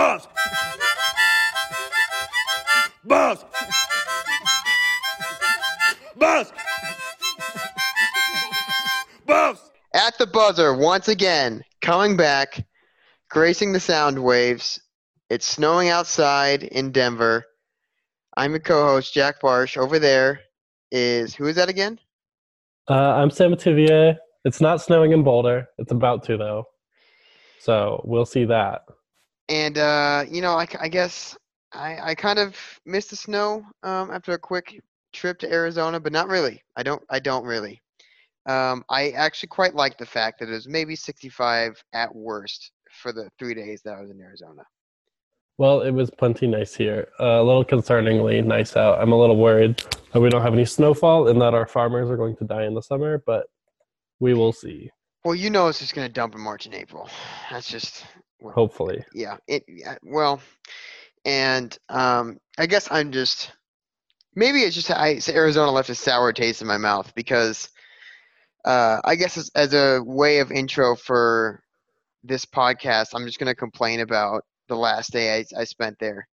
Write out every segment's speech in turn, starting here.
Boss! Boss! Boss! Boss! At the buzzer, once again, coming back, gracing the sound waves. It's snowing outside in Denver. I'm your co-host, Jack Barsh. Over there is who is that again? Uh, I'm Sam Metivier. It's not snowing in Boulder. It's about to though, so we'll see that. And uh, you know, I, I guess I, I kind of missed the snow um, after a quick trip to Arizona, but not really. I don't I don't really. Um, I actually quite like the fact that it was maybe 65 at worst for the three days that I was in Arizona. Well, it was plenty nice here. Uh, a little concerningly nice out. I'm a little worried that we don't have any snowfall and that our farmers are going to die in the summer, but we will see. Well, you know it's just going to dump in March and April. That's just Hopefully. yeah. It yeah, well, and um, I guess I'm just maybe it's just I so Arizona left a sour taste in my mouth because uh, I guess as, as a way of intro for this podcast, I'm just going to complain about the last day I, I spent there,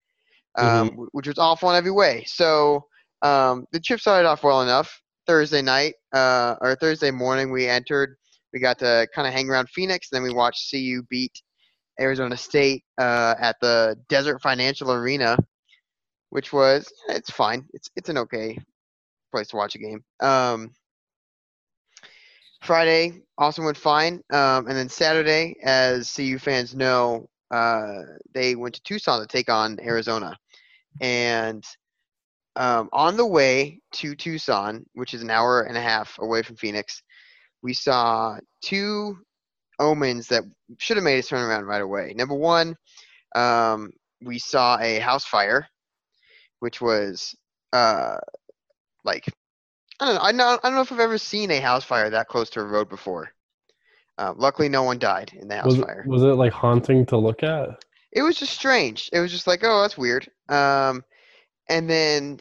um, wh- which was awful in every way. So um, the trip started off well enough. Thursday night uh, or Thursday morning, we entered. We got to kind of hang around Phoenix. Then we watched CU beat Arizona State uh, at the Desert Financial Arena, which was it's fine. It's it's an okay place to watch a game. Um, Friday also went fine, um, and then Saturday, as CU fans know, uh, they went to Tucson to take on Arizona, and um, on the way to Tucson, which is an hour and a half away from Phoenix, we saw two omens that should have made us turn around right away. Number one, um, we saw a house fire, which was uh, like I don't know. I know I don't know if I've ever seen a house fire that close to a road before. Uh, luckily, no one died in the house Was it, fire. was it like haunting to look at? It was just strange. It was just like, oh, that's weird. Um, and then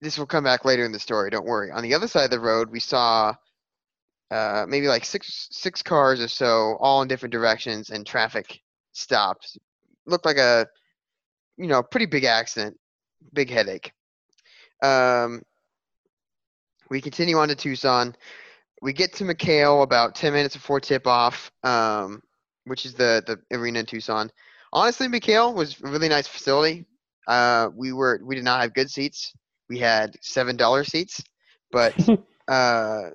this will come back later in the story. Don't worry. On the other side of the road, we saw uh, maybe like six six cars or so, all in different directions, and traffic stopped. Looked like a you know pretty big accident, big headache. Um, we continue on to Tucson. We get to McKale about ten minutes before tip off, um, which is the the arena in Tucson. Honestly, McKale was a really nice facility. Uh, we were we did not have good seats. We had seven dollar seats, but uh,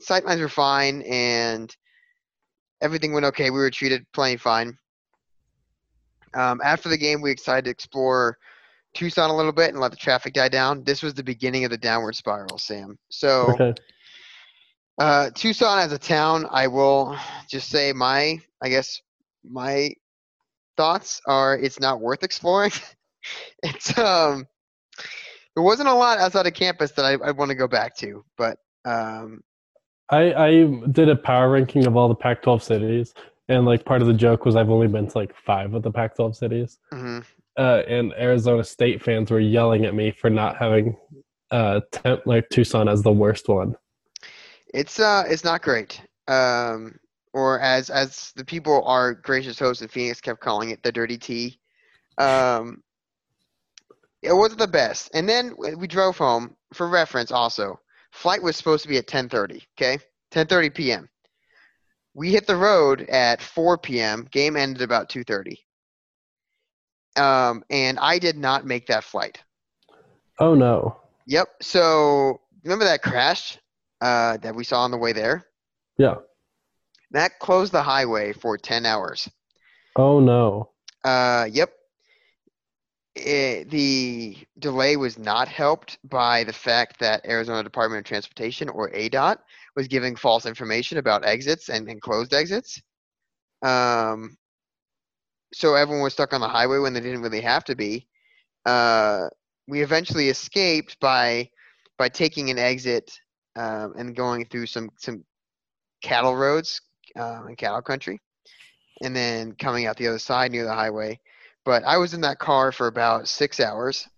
sightlines were fine and everything went okay. We were treated plenty fine. Um, after the game, we decided to explore Tucson a little bit and let the traffic die down. This was the beginning of the downward spiral, Sam. So. Okay. Uh, Tucson as a town, I will just say my, I guess my thoughts are it's not worth exploring. it's um, there wasn't a lot outside of campus that I, I want to go back to, but um, I I did a power ranking of all the Pac-12 cities, and like part of the joke was I've only been to like five of the Pac-12 cities. mhm. uh, and Arizona State fans were yelling at me for not having uh, temp, like Tucson as the worst one. it's uh, it's not great. Um, or as as the people our gracious host in Phoenix kept calling it, the dirty tea. Um, it wasn't the best. And then we drove home. For reference, also, flight was supposed to be at 10:30. Okay, 10:30 p.m. We hit the road at 4 p.m. Game ended about 2:30. Um, and I did not make that flight. Oh no! Yep. So remember that crash uh, that we saw on the way there? Yeah. That closed the highway for 10 hours. Oh no! Uh, yep. It, the delay was not helped by the fact that Arizona Department of Transportation, or ADOT, was giving false information about exits and, and closed exits. Um, so everyone was stuck on the highway when they didn't really have to be. Uh, we eventually escaped by by taking an exit um, and going through some some cattle roads um, in cattle country, and then coming out the other side near the highway. But I was in that car for about six hours.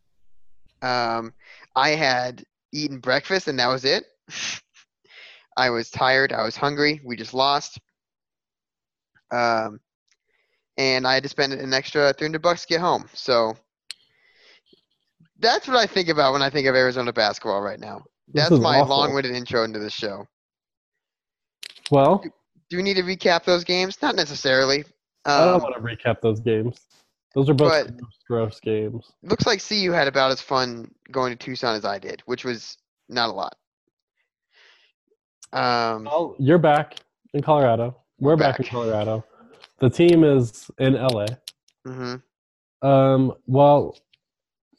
Um, I had eaten breakfast and that was it. I was tired. I was hungry. We just lost. Um, and I had to spend an extra 300 bucks to get home. So that's what I think about when I think of Arizona basketball right now. That's my awful. long-winded intro into the show. Well, Do we need to recap those games? Not necessarily. I don't Um, want to recap those games. Those are both but- gross, gross games. looks like CU had about as fun going to Tucson as I did, which was not a lot. Um, Well, you're back in Colorado. We're back, in. Colorado. The team is in LA. Mm-hmm. Um, well,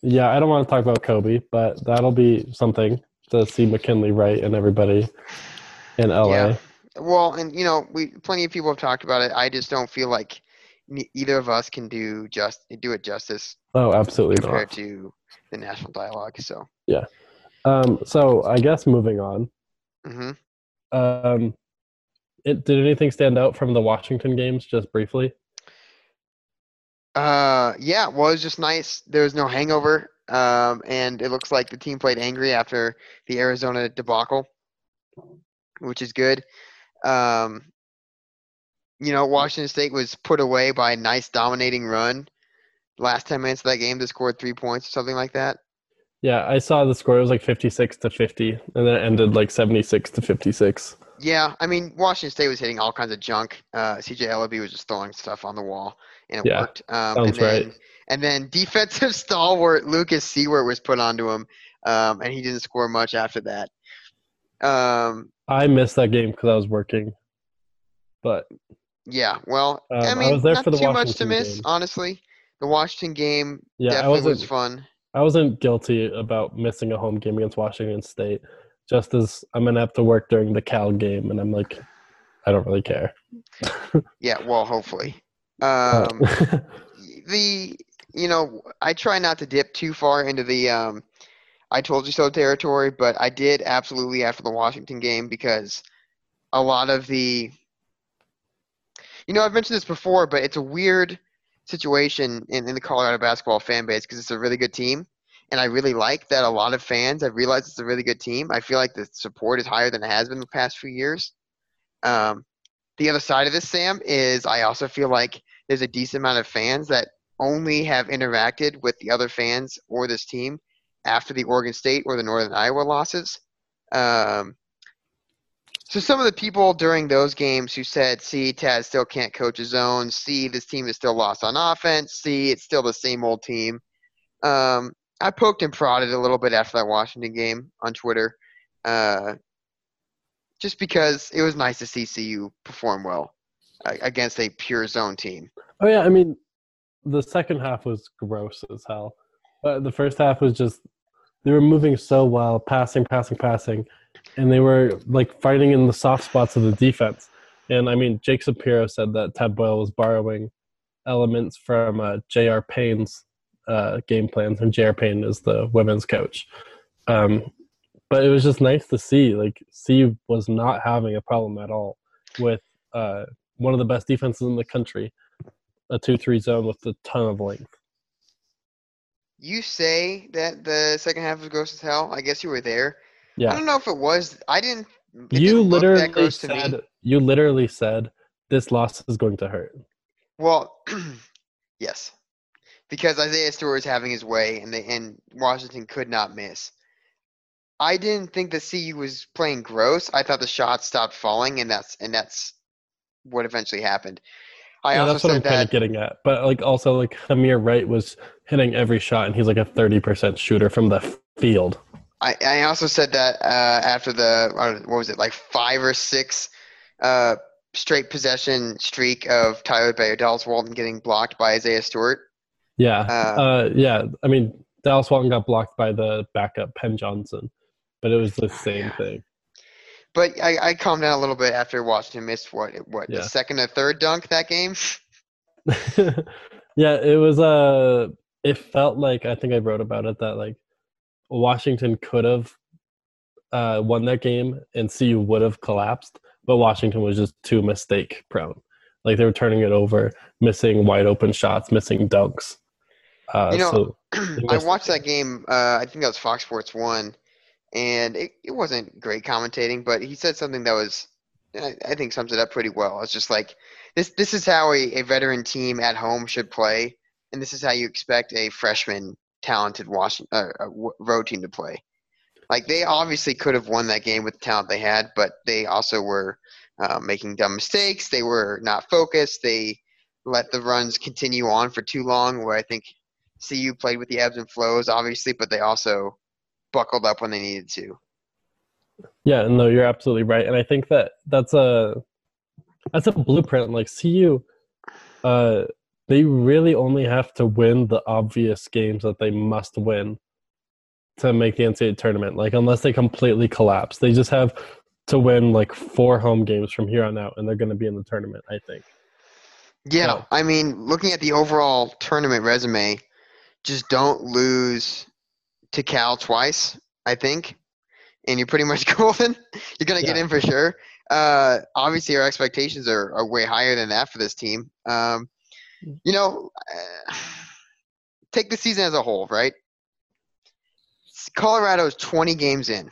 yeah, I don't want to talk about Kobe, but that'll be something to see McKinley Wright and everybody in LA. Yeah. Well, and you know, we plenty of people have talked about it. I just don't feel like ne- either of us can do just do it justice Oh, absolutely compared not. to the national dialogue. So, yeah. Um, so I guess moving on. hmm Um, it, did anything stand out from the Washington games, just briefly? uh, yeah, well, it was just nice. There was no hangover, um, and it looks like the team played angry after the Arizona debacle, which is good. Um, you know, Washington State was put away by a nice dominating run. Last 10 minutes of that game, they scored three points or something like that. Yeah, I saw the score. It was like 56 to 50, and then it ended like 76 to 56. Yeah, I mean, Washington State was hitting all kinds of junk. Uh, CJ Elleby was just throwing stuff on the wall, and it Yeah, worked. Um, sounds and then, right. And then defensive stalwart Lucas Siewert was put onto him, um, and he didn't score much after that. Um, I missed that game because I was working, but yeah, well, Um, I I mean, was there not for the too much to miss, game. honestly. The Washington game yeah, I definitely was fun. I wasn't guilty about missing a home game against Washington State. Just as I'm gonna have to work during the Cal game, and I'm like, I don't really care. Yeah, well, hopefully. Uh, Um, the you know I try not to dip too far into the um, I told you so territory, but I did absolutely after the Washington game because a lot of the you know I've mentioned this before, but it's a weird situation in, in the Colorado basketball fan base because it's a really good team. And I really like that a lot of fans have realized it's a really good team. I feel like the support is higher than it has been the past few years. Um, the other side of this, Sam, is I also feel like there's a decent amount of fans that only have interacted with the other fans or this team after the Oregon State or the Northern Iowa losses. Um, so some of the people during those games who said, "See, Taz still can't coach his own. See, this team is still lost on offense. See, it's still the same old team." Um, I poked and prodded a little bit after that Washington game on Twitter, uh, just because it was nice to see CU perform well uh, against a pure zone team. oh yeah, I mean, the second half was gross as hell, but the first half was just they were moving so well, passing, passing, passing, and they were like fighting in the soft spots of the defense. And I mean, Jake Shapiro said that Tad Boyle was borrowing elements from uh, J.R. Payne's uh, game plans, and J.R. Payne is the women's coach. Um, but it was just nice to see, like, C was not having a problem at all with uh, one of the best defenses in the country, a two-three zone with a ton of length. You say that the second half was gross as hell. I guess you were there. I don't know if it was. I didn't. You didn't literally that gross to me. said you literally said this loss is going to hurt. Well, yes, because Isaiah Stewart was having his way, and they and Washington could not miss. I didn't think the CU was playing gross. I thought the shots stopped falling, and that's and that's what eventually happened. I yeah, also that's what I'm kind of getting at. But like also like Hameir Wright was hitting every shot, and he's like a thirty percent shooter from the field. I, I also said that uh, after the uh, what was it like five or six uh, straight possession streak of Tyler Bey Dallas Walton getting blocked by Isaiah Stewart. Yeah, Uh, uh, yeah. I mean, Dallas Walton got blocked by the backup Penn Johnson, but it was the same Yeah. thing. But I, I calmed down a little bit after watching him miss what what Yeah. the second or third dunk that game. yeah, it was Uh, it felt like I think I wrote about it that like Washington could have uh, won that game and CU would have collapsed, but Washington was just too mistake prone. Like they were turning it over, missing wide open shots, missing dunks. Uh, You know, so I watched that game. Uh, I think that was Fox Sports One, and it, it wasn't great commentating, but he said something that was, I, I think, sums it up pretty well. It's just like this this is how a, a veteran team at home should play, and this is how you expect a freshman talented Washington uh, w- road team to play. Like they obviously could have won that game with the talent they had, but they also were uh, making dumb mistakes. They were not focused. They let the runs continue on for too long. Where I think CU played with the ebbs and flows, obviously, but they also buckled up when they needed to. Yeah, no, you're absolutely right, and I think that that's a that's a blueprint. Like CU, uh, they really only have to win the obvious games that they must win to make the NCAA tournament. Like unless they completely collapse, they just have to win like four home games from here on out, and they're going to be in the tournament. I think. Yeah, No. I mean, looking at the overall tournament resume, just don't lose to Cal twice. I think, and you're pretty much golden. You're gonna get in for sure. Uh, obviously, our expectations are, are way higher than that for this team. Um, you know, uh, take the season as a whole, right? Colorado is 20 games in.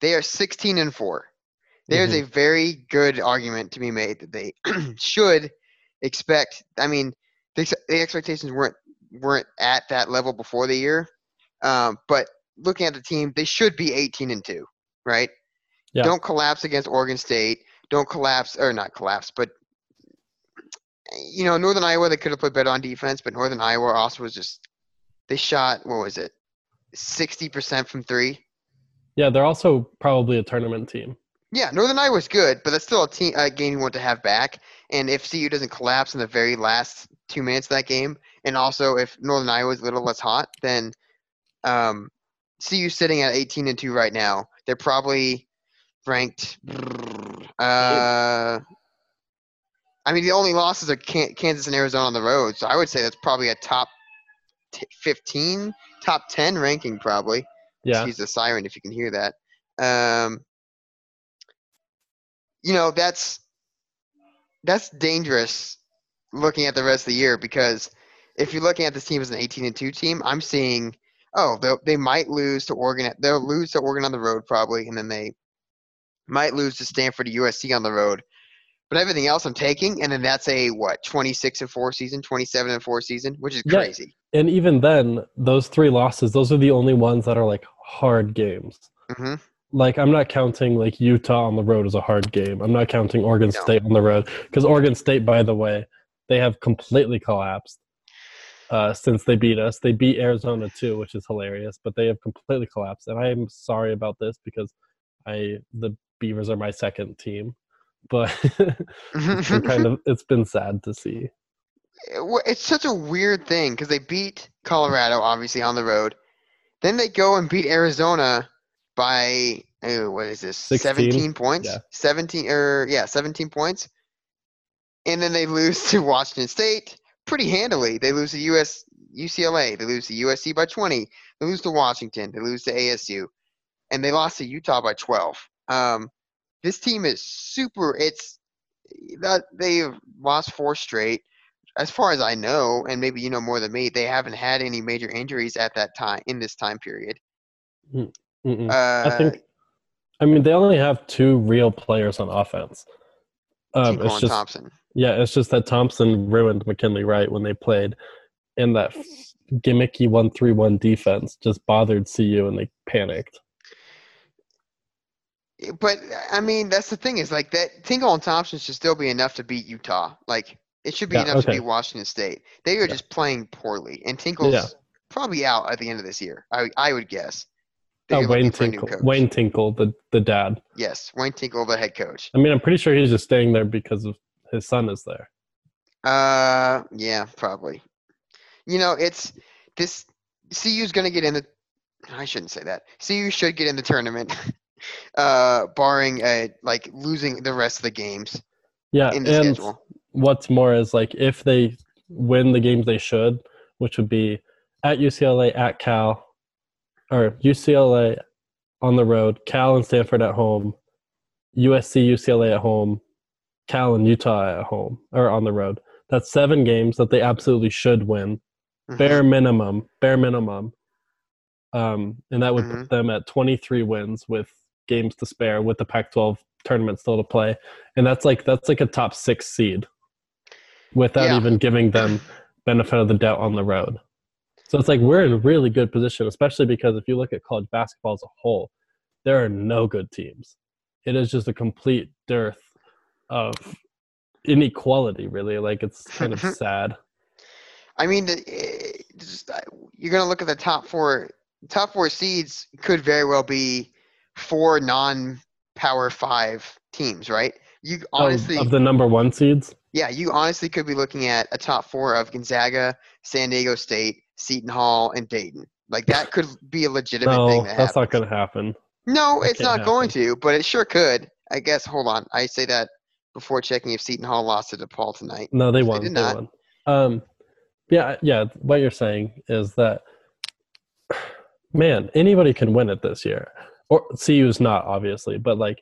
They are 16 and four. There's a very good argument to be made that they should expect. I mean, the, the expectations weren't weren't at that level before the year, um, but looking at the team, they should be 18 and two, right? Yeah. Don't collapse against Oregon State. Don't collapse or not collapse, but you know, Northern Iowa they could have played better on defense, but Northern Iowa also was just they shot what was it, 60% from three. Yeah, they're also probably a tournament team. Yeah, Northern Iowa's good, but that's still a team a game you want to have back. And if CU doesn't collapse in the very last two minutes of that game, and also if Northern Iowa is a little less hot, then um, CU sitting at 18 and two right now. They're probably ranked. Uh, I mean, the only losses are Kansas and Arizona on the road, so I would say that's probably a top t- 15, top 10 ranking probably. Yeah, Excuse the siren if you can hear that. Um, you know that's that's dangerous looking at the rest of the year because if you're looking at this team as an 18 and 2 team, I'm seeing oh they they might lose to Oregon. They'll lose to Oregon on the road probably, and then they might lose to Stanford or USC on the road. But everything else I'm taking, and then that's a what 26 and 4 season, 27 and 4 season, which is Yeah. crazy. and even then, those three losses, those are the only ones that are like hard games. hmm like I'm not counting like Utah on the road as a hard game. I'm not counting Oregon No. State on the road because Oregon State, by the way, they have completely collapsed uh, since they beat us. They beat Arizona too, which is hilarious, but they have completely collapsed. And I am sorry about this because I the Beavers are my second team, but it's been kind of it's been sad to see. it's such a weird thing because they beat Colorado obviously on the road, then they go and beat Arizona by oh, what is this 16? seventeen points? Yeah. Seventeen or yeah, seventeen points, and then they lose to Washington State pretty handily. They lose to US UCLA. They lose to USC by twenty. They lose to Washington. They lose to ASU, and they lost to Utah by twelve. Um, this team is super. It's that they've lost four straight as far as I know, and maybe you know more than me, they haven't had any major injuries at that time in this time period. Uh, I think. I mean, they only have two real players on offense. Um, it's just Thompson. Yeah, it's just that Thompson ruined McKinley Wright when they played, and that gimmicky one-three-one defense just bothered CU and they panicked. But I mean, that's the thing is like that. Tinkle and Thompson should still be enough to beat Utah. Like it should be Yeah, enough to beat Washington State. They are Yeah. just playing poorly, and Tinkle's Yeah. probably out at the end of this year. I I would guess. Oh, Wayne for a new Tinkle. Wayne Tinkle, the the dad. Yes, Wayne Tinkle, the head coach. I mean, I'm pretty sure he's just staying there because of his son is there. Uh, yeah, probably. You know, it's this. CU's gonna get in the. I shouldn't say that. CU should get in the tournament, uh, barring uh like losing the rest of the games Yeah, in the and schedule. what's more is like if they win the games they should, which would be at UCLA, at Cal, or UCLA on the road, Cal and Stanford at home, USC, UCLA at home, Cal and Utah at home or on the road. That's seven games that they absolutely should win, Mhm. bare minimum, bare minimum. Um, and that would Mhm. put them at 23 wins with games to spare with the Pac-12 tournament still to play, and that's like that's like a top six seed, without Yeah. even giving them benefit of the doubt on the road. So it's like we're in a really good position, especially because if you look at college basketball as a whole, there are no good teams. It is just a complete dearth of inequality, really. Like it's kind of sad. I mean, eh, just, you're gonna look at the top four. Top four seeds could very well be four non-power five teams, right? You honestly, of, the number one seeds. yeah, you honestly could be looking at a top four of Gonzaga, San Diego State, Seton Hall, and Dayton. Like that could be a legitimate No, thing that that's not going to happen. No, That it's not going to, but it sure could. I guess. Hold on, I say that before checking if Seton Hall lost to DePaul tonight. No, they won. They did They, not. won. Um, yeah, yeah. What you're saying is that, man, anybody can win it this year. Or CU is not obviously, but like,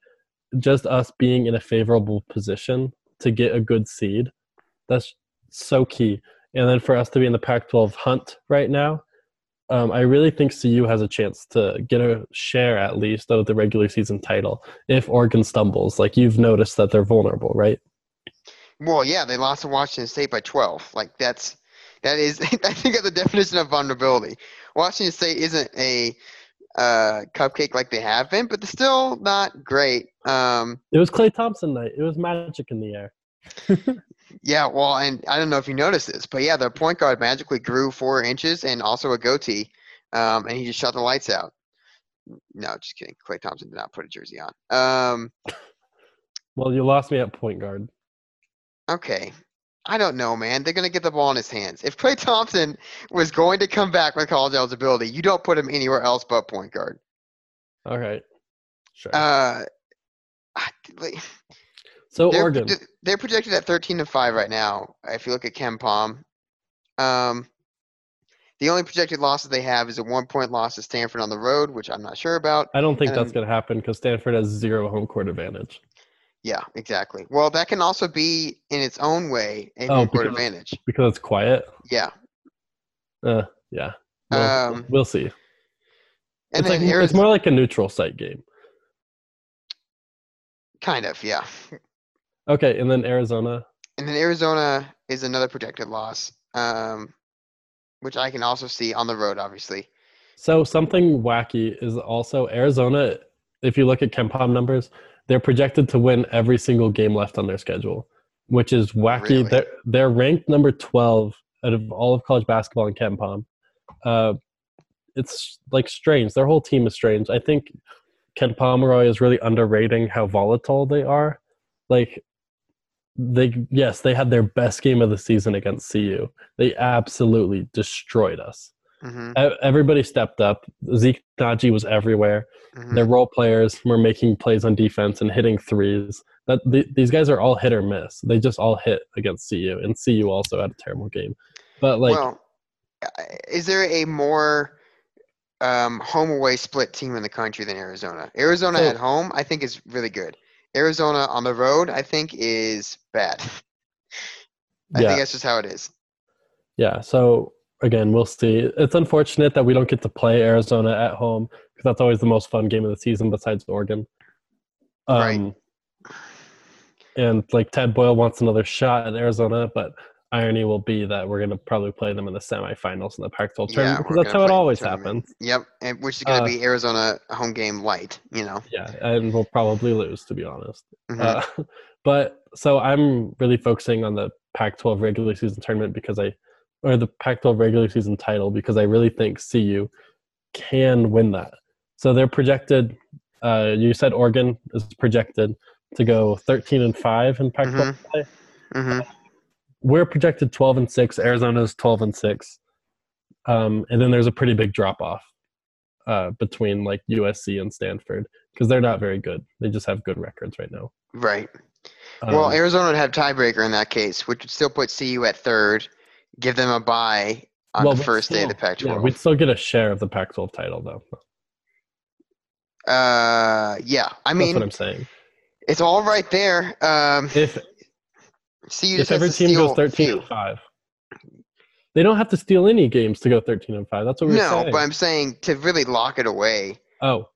just us being in a favorable position to get a good seed, that's so key. And then for us to be in the Pac-12 hunt right now, um, I really think CU has a chance to get a share at least of the regular season title if Oregon stumbles. Like you've noticed that they're vulnerable, right? Well, yeah, they lost to Washington State by 12. Like that's that is I think that's the definition of vulnerability. Washington State isn't a uh, cupcake like they have been, but they're still not great. Um, It was Klay Thompson night. It was magic in the air. yeah, well, and I don't know if you noticed this, but yeah, their point guard magically grew four inches and also a goatee, um, and he just shut the lights out. No, just kidding. Klay Thompson did not put a jersey on. Um, Well, you lost me at point guard. Okay. I don't know, man. They're gonna get the ball in his hands. If Klay Thompson was going to come back with college eligibility, you don't put him anywhere else but point guard. All right. Sure. Uh, so they're, Oregon. they're projected at thirteen and five right now. If you look at KenPom, um, the only projected losses they have is a one point loss to Stanford on the road, which I'm not sure about. I don't think and that's going to happen because Stanford has zero home court advantage. Yeah, exactly. Well, that can also be in its own way a Oh, home court because- advantage. because it's quiet. Yeah. Uh, yeah. We'll, Um, we'll see. And it's then like it's more like a neutral site game. kind of, yeah. Okay, and then Arizona. And then Arizona is another projected loss, um, which I can also see on the road, obviously. So something wacky is also Arizona. If you look at KenPom numbers, they're projected to win every single game left on their schedule, which is wacky. Really? They're they're ranked number twelve out of all of college basketball in KenPom. Uh, it's like strange. Their whole team is strange. I think Ken Pomeroy is really underrating how volatile they are. Like they yes, they had their best game of the season against CU. They absolutely destroyed us. Hmm E- Everybody stepped up. Zeke Nnaji was everywhere. hmm Their role players were making plays on defense and hitting threes. That th- these guys are all hit or miss. They just all hit against CU, and CU also had a terrible game. But like, well, is there a more um, home away split team in the country than Arizona? Arizona So- at home, I think, is really good. Arizona on the road, I think, is bad. I yeah, think that's just how it is. yeah. So again, we'll see. It's unfortunate that we don't get to play Arizona at home because that's always the most fun game of the season besides Oregon. Um, Right. And like Tad Boyle wants another shot at Arizona, but irony will be that we're going to probably play them in the semifinals in the Pac-12 Yeah, tournament because that's how it play in the always happens. Yep, and which is going to Uh, be Arizona home game light. You know. Yeah, and we'll probably lose to be honest. Mhm. Uh, but so I'm really focusing on the Pac-12 regular season tournament because I, or the Pac-12 regular season title because I really think CU can win that. So they're projected. Uh, you said Oregon is projected to go 13 and five in Pac-12 play. hmm We're projected 12 and six. Arizona's 12 and six. Um, and then there's a pretty big drop off uh, between like USC and Stanford because they're not very good. They just have good records right now. Right. well, Um, Arizona would have tiebreaker in that case, which would still put CU at third, give them a bye on well, the first day of the still- Pac-12. Yeah, we'd still get a share of the Pac-12 title, though. uh, yeah. I mean, That's what I'm saying. it's all right there. Um, If CU if every team goes 13 and five, they don't have to steal any games to go 13 and five. That's what we're No, saying. No, but I'm saying to really lock it away, oh,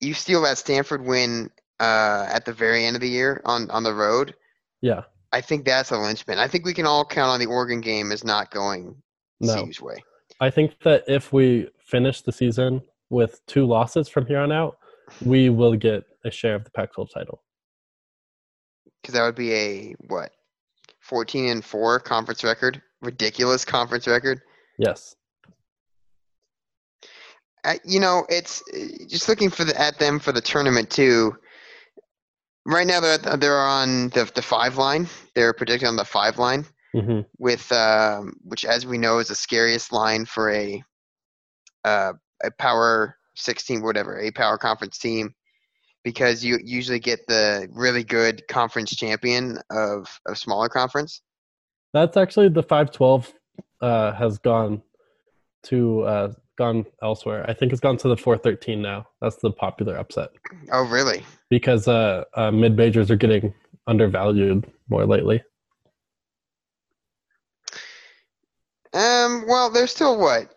you steal that Stanford win uh, at the very end of the year on on the road. Yeah. I think that's a linchpin. I think we can all count on the Oregon game as not going No. CU's way. I think that if we finish the season with two losses from here on out, we will get a share of the Pac-12 title. because that would be a what 14 and 4 conference record ridiculous conference record Yes. uh, you know it's uh, just looking for the at them for the tournament too right now they're they're on the, the five line. They're predicted on the five line hmm with um, which as we know is the scariest line for a uh, a power 16 whatever a power conference team because you usually get the really good conference champion of a smaller conference. That's actually the 512 uh, has gone to uh, gone elsewhere. I think it's gone to the 413 now. That's the popular upset oh really because uh, uh, mid majors are getting undervalued more lately. Um. Well, there's still what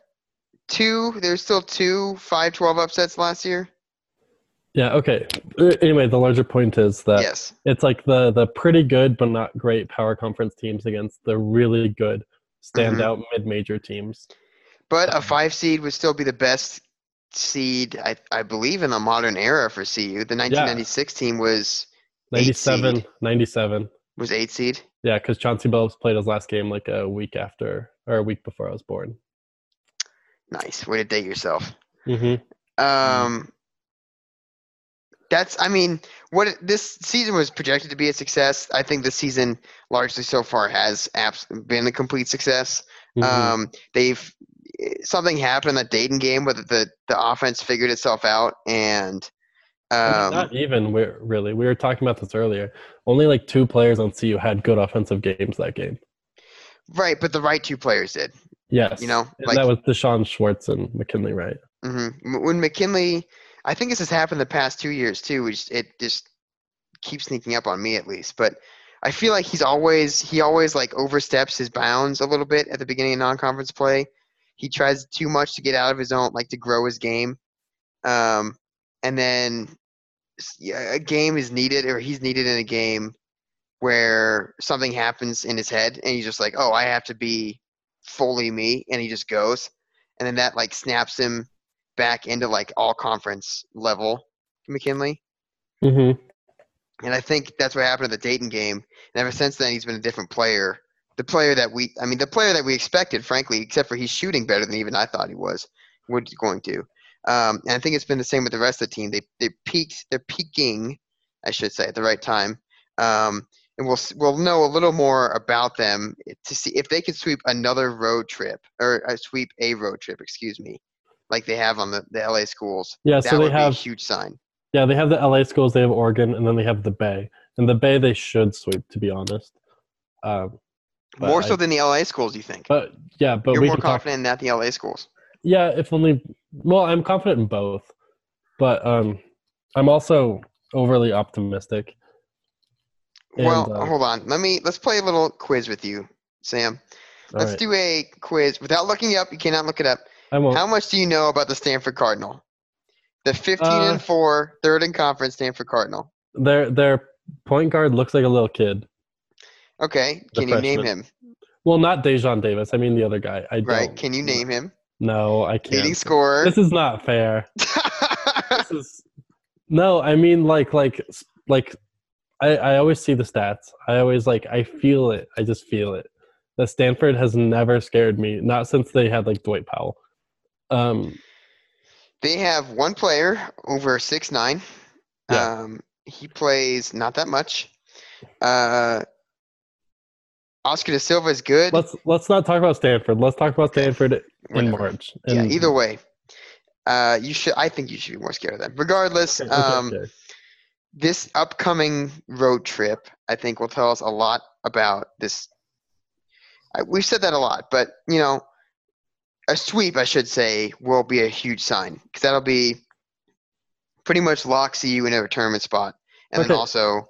two? There's still two five twelve upsets last year. Yeah. Okay. Anyway, the larger point is that yes. it's like the the pretty good but not great power conference teams against the really good standout mid major teams. But a five seed would still be the best seed, I I believe, in the modern era for CU. The 1996 team was Eight 97, seed. 97. was eight seed. Yeah, because Chauncey Billups played his last game like a week after or a week before I was born. Nice. Way to date yourself. hmm Um. That's. I mean, what this season was projected to be a success. I think this season, largely so far, has abs- been a complete success. Mm-hmm. Um, they've something happened in that Dayton game where the the offense figured itself out, and um, not even we're really we were talking about this earlier. Only like two players on CU had good offensive games that game. right. But the right two players did. Yes, You know, And like that was D'Shawn Schwartz and McKinley Wright. hmm when McKinley. I think this has happened the past two years too. Which it just keeps sneaking up on me at least, but. I feel like he's always he always like oversteps his bounds a little bit at the beginning of non-conference play. He tries too much to get out of his own like to grow his game, um, and then a game is needed or he's needed in a game where something happens in his head and he's just like, oh, I have to be fully me, and he just goes, and then that like snaps him back into like all conference level McKinley. Mm-hmm. And I think that's what happened in the Dayton game. And ever since then, he's been a different player. The player that we, I mean, the player that we expected, frankly, except for he's shooting better than even I thought he was, was going to. Um, and I think it's been the same with the rest of the team. They they peaked, they're peaking, I should say, at the right time. Um, and we'll we'll know a little more about them to see if they can sweep another road trip or uh, sweep a road trip, excuse me, like they have on the, the LA schools. Yeah, that so they be a have huge sign. yeah they have the LA schools, they have Oregon, and then they have the Bay. And the Bay they should sweep, to be honest. Um, But More I- so than the LA schools, you think? but yeah, but You're more can talk confident in that than the LA schools. Yeah, if only. Well, I'm confident in both, but um, I'm also overly optimistic. And, well, uh, hold on. Let me let's play a little quiz with you, Sam. Let's right. do a quiz without looking it up. You cannot look it up. I won't. How much do you know about the Stanford Cardinal? The 15 Uh, and 4 third in conference Stanford Cardinal. Their their point guard looks like a little kid. Okay, can you name him? Well, not Daejon Davis. I mean the other guy. I Right? don't. Can you name him? No, I can't. scorer. This is not fair. This is no. I mean, like, like, like. I I always see the stats. I always like. I feel it. I just feel it. That Stanford has never scared me. Not since they had like Dwight Powell. Um. they have one player over six nine. Yeah. Um, he plays not that much. Uh, Oscar da Silva is good. Let's let's not talk about Stanford. Let's talk about Okay. Stanford in Whatever. March. Yeah, either way. Uh, you should. I think you should be more scared of them. Regardless, Okay, okay, um, okay. this upcoming road trip, I think, will tell us a lot about this. I, we've said that a lot, but you know, a sweep, I should say, will be a huge sign because that'll be pretty much lock CU in a tournament spot, and then also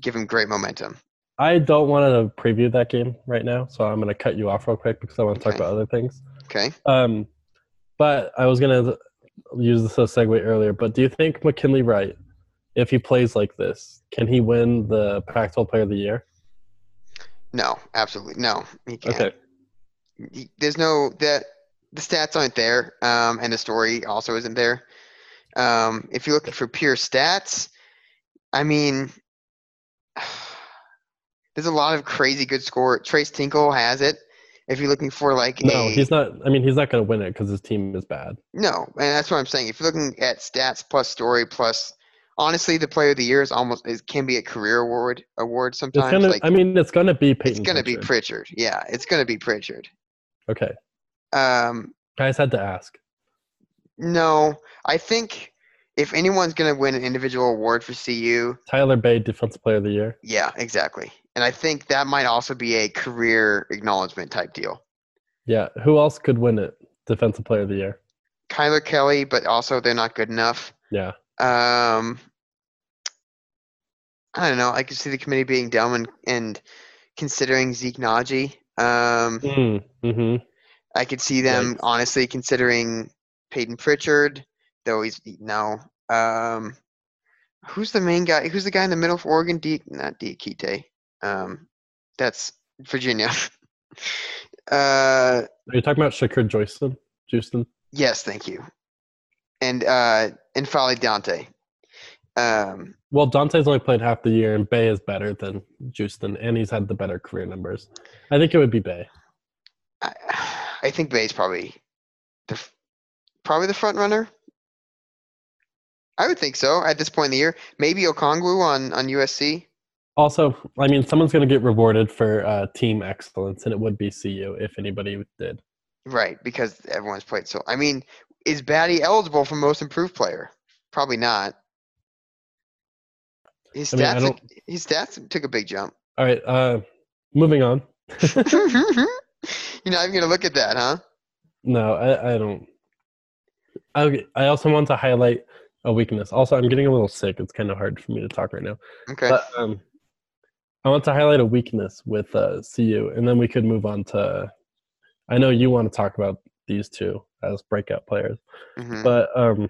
give them great momentum. I don't want to preview that game right now, so I'm going to cut you off real quick because I want to talk Okay. about other things. Okay. Um, but I was going to use this as a segue earlier. But do you think McKinley Wright if he plays like this, can he win the Pac-12 Player of the Year? No, absolutely no. He can't. Okay. He- There's no that the stats aren't there, um, and the story also isn't there. Um, if you're looking for pure stats, I mean, there's a lot of crazy good score. Tres Tinkle has it. If you're looking for like No, a he's not. I mean, he's not going to win it because his team is bad. no, and that's what I'm saying. If you're looking at stats plus story plus, honestly, the player of the year is almost is, can be a career award award It's sometimes. gonna. like I mean, it's gonna be it's gonna be Pritchard. Yeah, it's gonna be Pritchard. Okay, Um, I just had to ask. no, I think if anyone's gonna win an individual award for CU, Tyler Bey, Defensive Player of the Year. yeah, exactly. And I think that might also be a career acknowledgement type deal. Yeah. Who else could win it? Defensive Player of the Year. Kylor Kelley, but also they're not good enough. Yeah. Um, I don't know. I could see the committee being dumb and, and considering Zeke Nnaji. Um, Mm, hmm I could see them honestly considering Payton Pritchard, though he's no. Um, who's the main guy? Who's the guy in the middle for Oregon? D, not Diakite. Um, that's Virginia. uh, Are you talking about Shakur Juiston? Justin? yes, thank you. And uh, and N'Faly Dante. Um, Well, Dante's only played half the year, and Bey is better than Justin, and he's had the better career numbers. I think it would be Bey. I, I think Bey's probably the probably the front runner. I would think so at this point in the year. Maybe Okongwu on on USC. Also, I mean, someone's going to get rewarded for uh, team excellence, and it would be CU if anybody did. Right, because everyone's played so. I mean, is Battey eligible for most improved player? Probably not. His I mean, stats, don't- his stats took a big jump. All right, uh, moving on. You're not even gonna look at that, huh? No, I, I don't. I, I also want to highlight a weakness. Also, I'm getting a little sick. It's kind of hard for me to talk right now. Okay. But um, I want to highlight a weakness with uh, CU, and then we could move on to. I know you want to talk about these two as breakout players, Mhm. but um,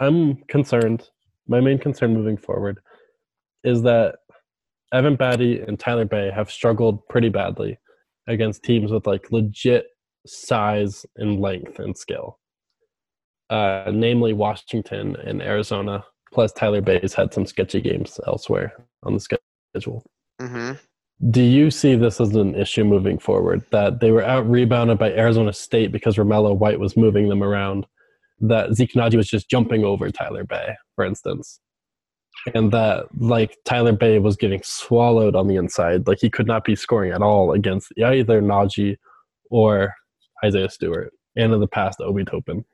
I'm concerned. My main concern moving forward is that Evan Battey and Tyler Bey have struggled pretty badly against teams with like legit size and length and skill, uh, namely Washington and Arizona. Plus, Tyler Bey's had some sketchy games elsewhere on the schedule. Mhm. Do you see this as an issue moving forward? That they were out rebounded by Arizona State because Romello White was moving them around. That Zeke Nnaji was just jumping over Tyler Bey, for instance. And that like Tyler Bey was getting swallowed on the inside. Like he could not be scoring at all against either Nnaji or Isaiah Stewart. And in the past, Obi Toppin.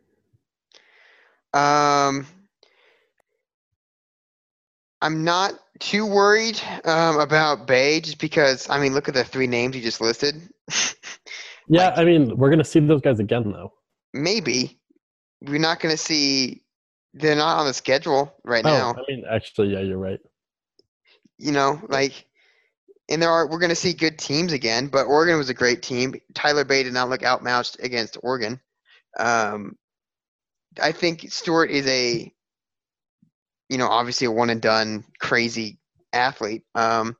Um, I'm not too worried um, about Bey just because I mean, look at the three names you just listed. Yeah, Like- I mean, we're gonna see those guys again though. Maybe we're not going to see. They're not on the schedule right Oh, now. I mean, actually, yeah, you're right. You know, like, and there are we're going to see good teams again. But Oregon was a great team. Tyler Bey did not look outmatched against Oregon. Um, I think Stewart is a, you know, obviously a one and done crazy athlete. Um,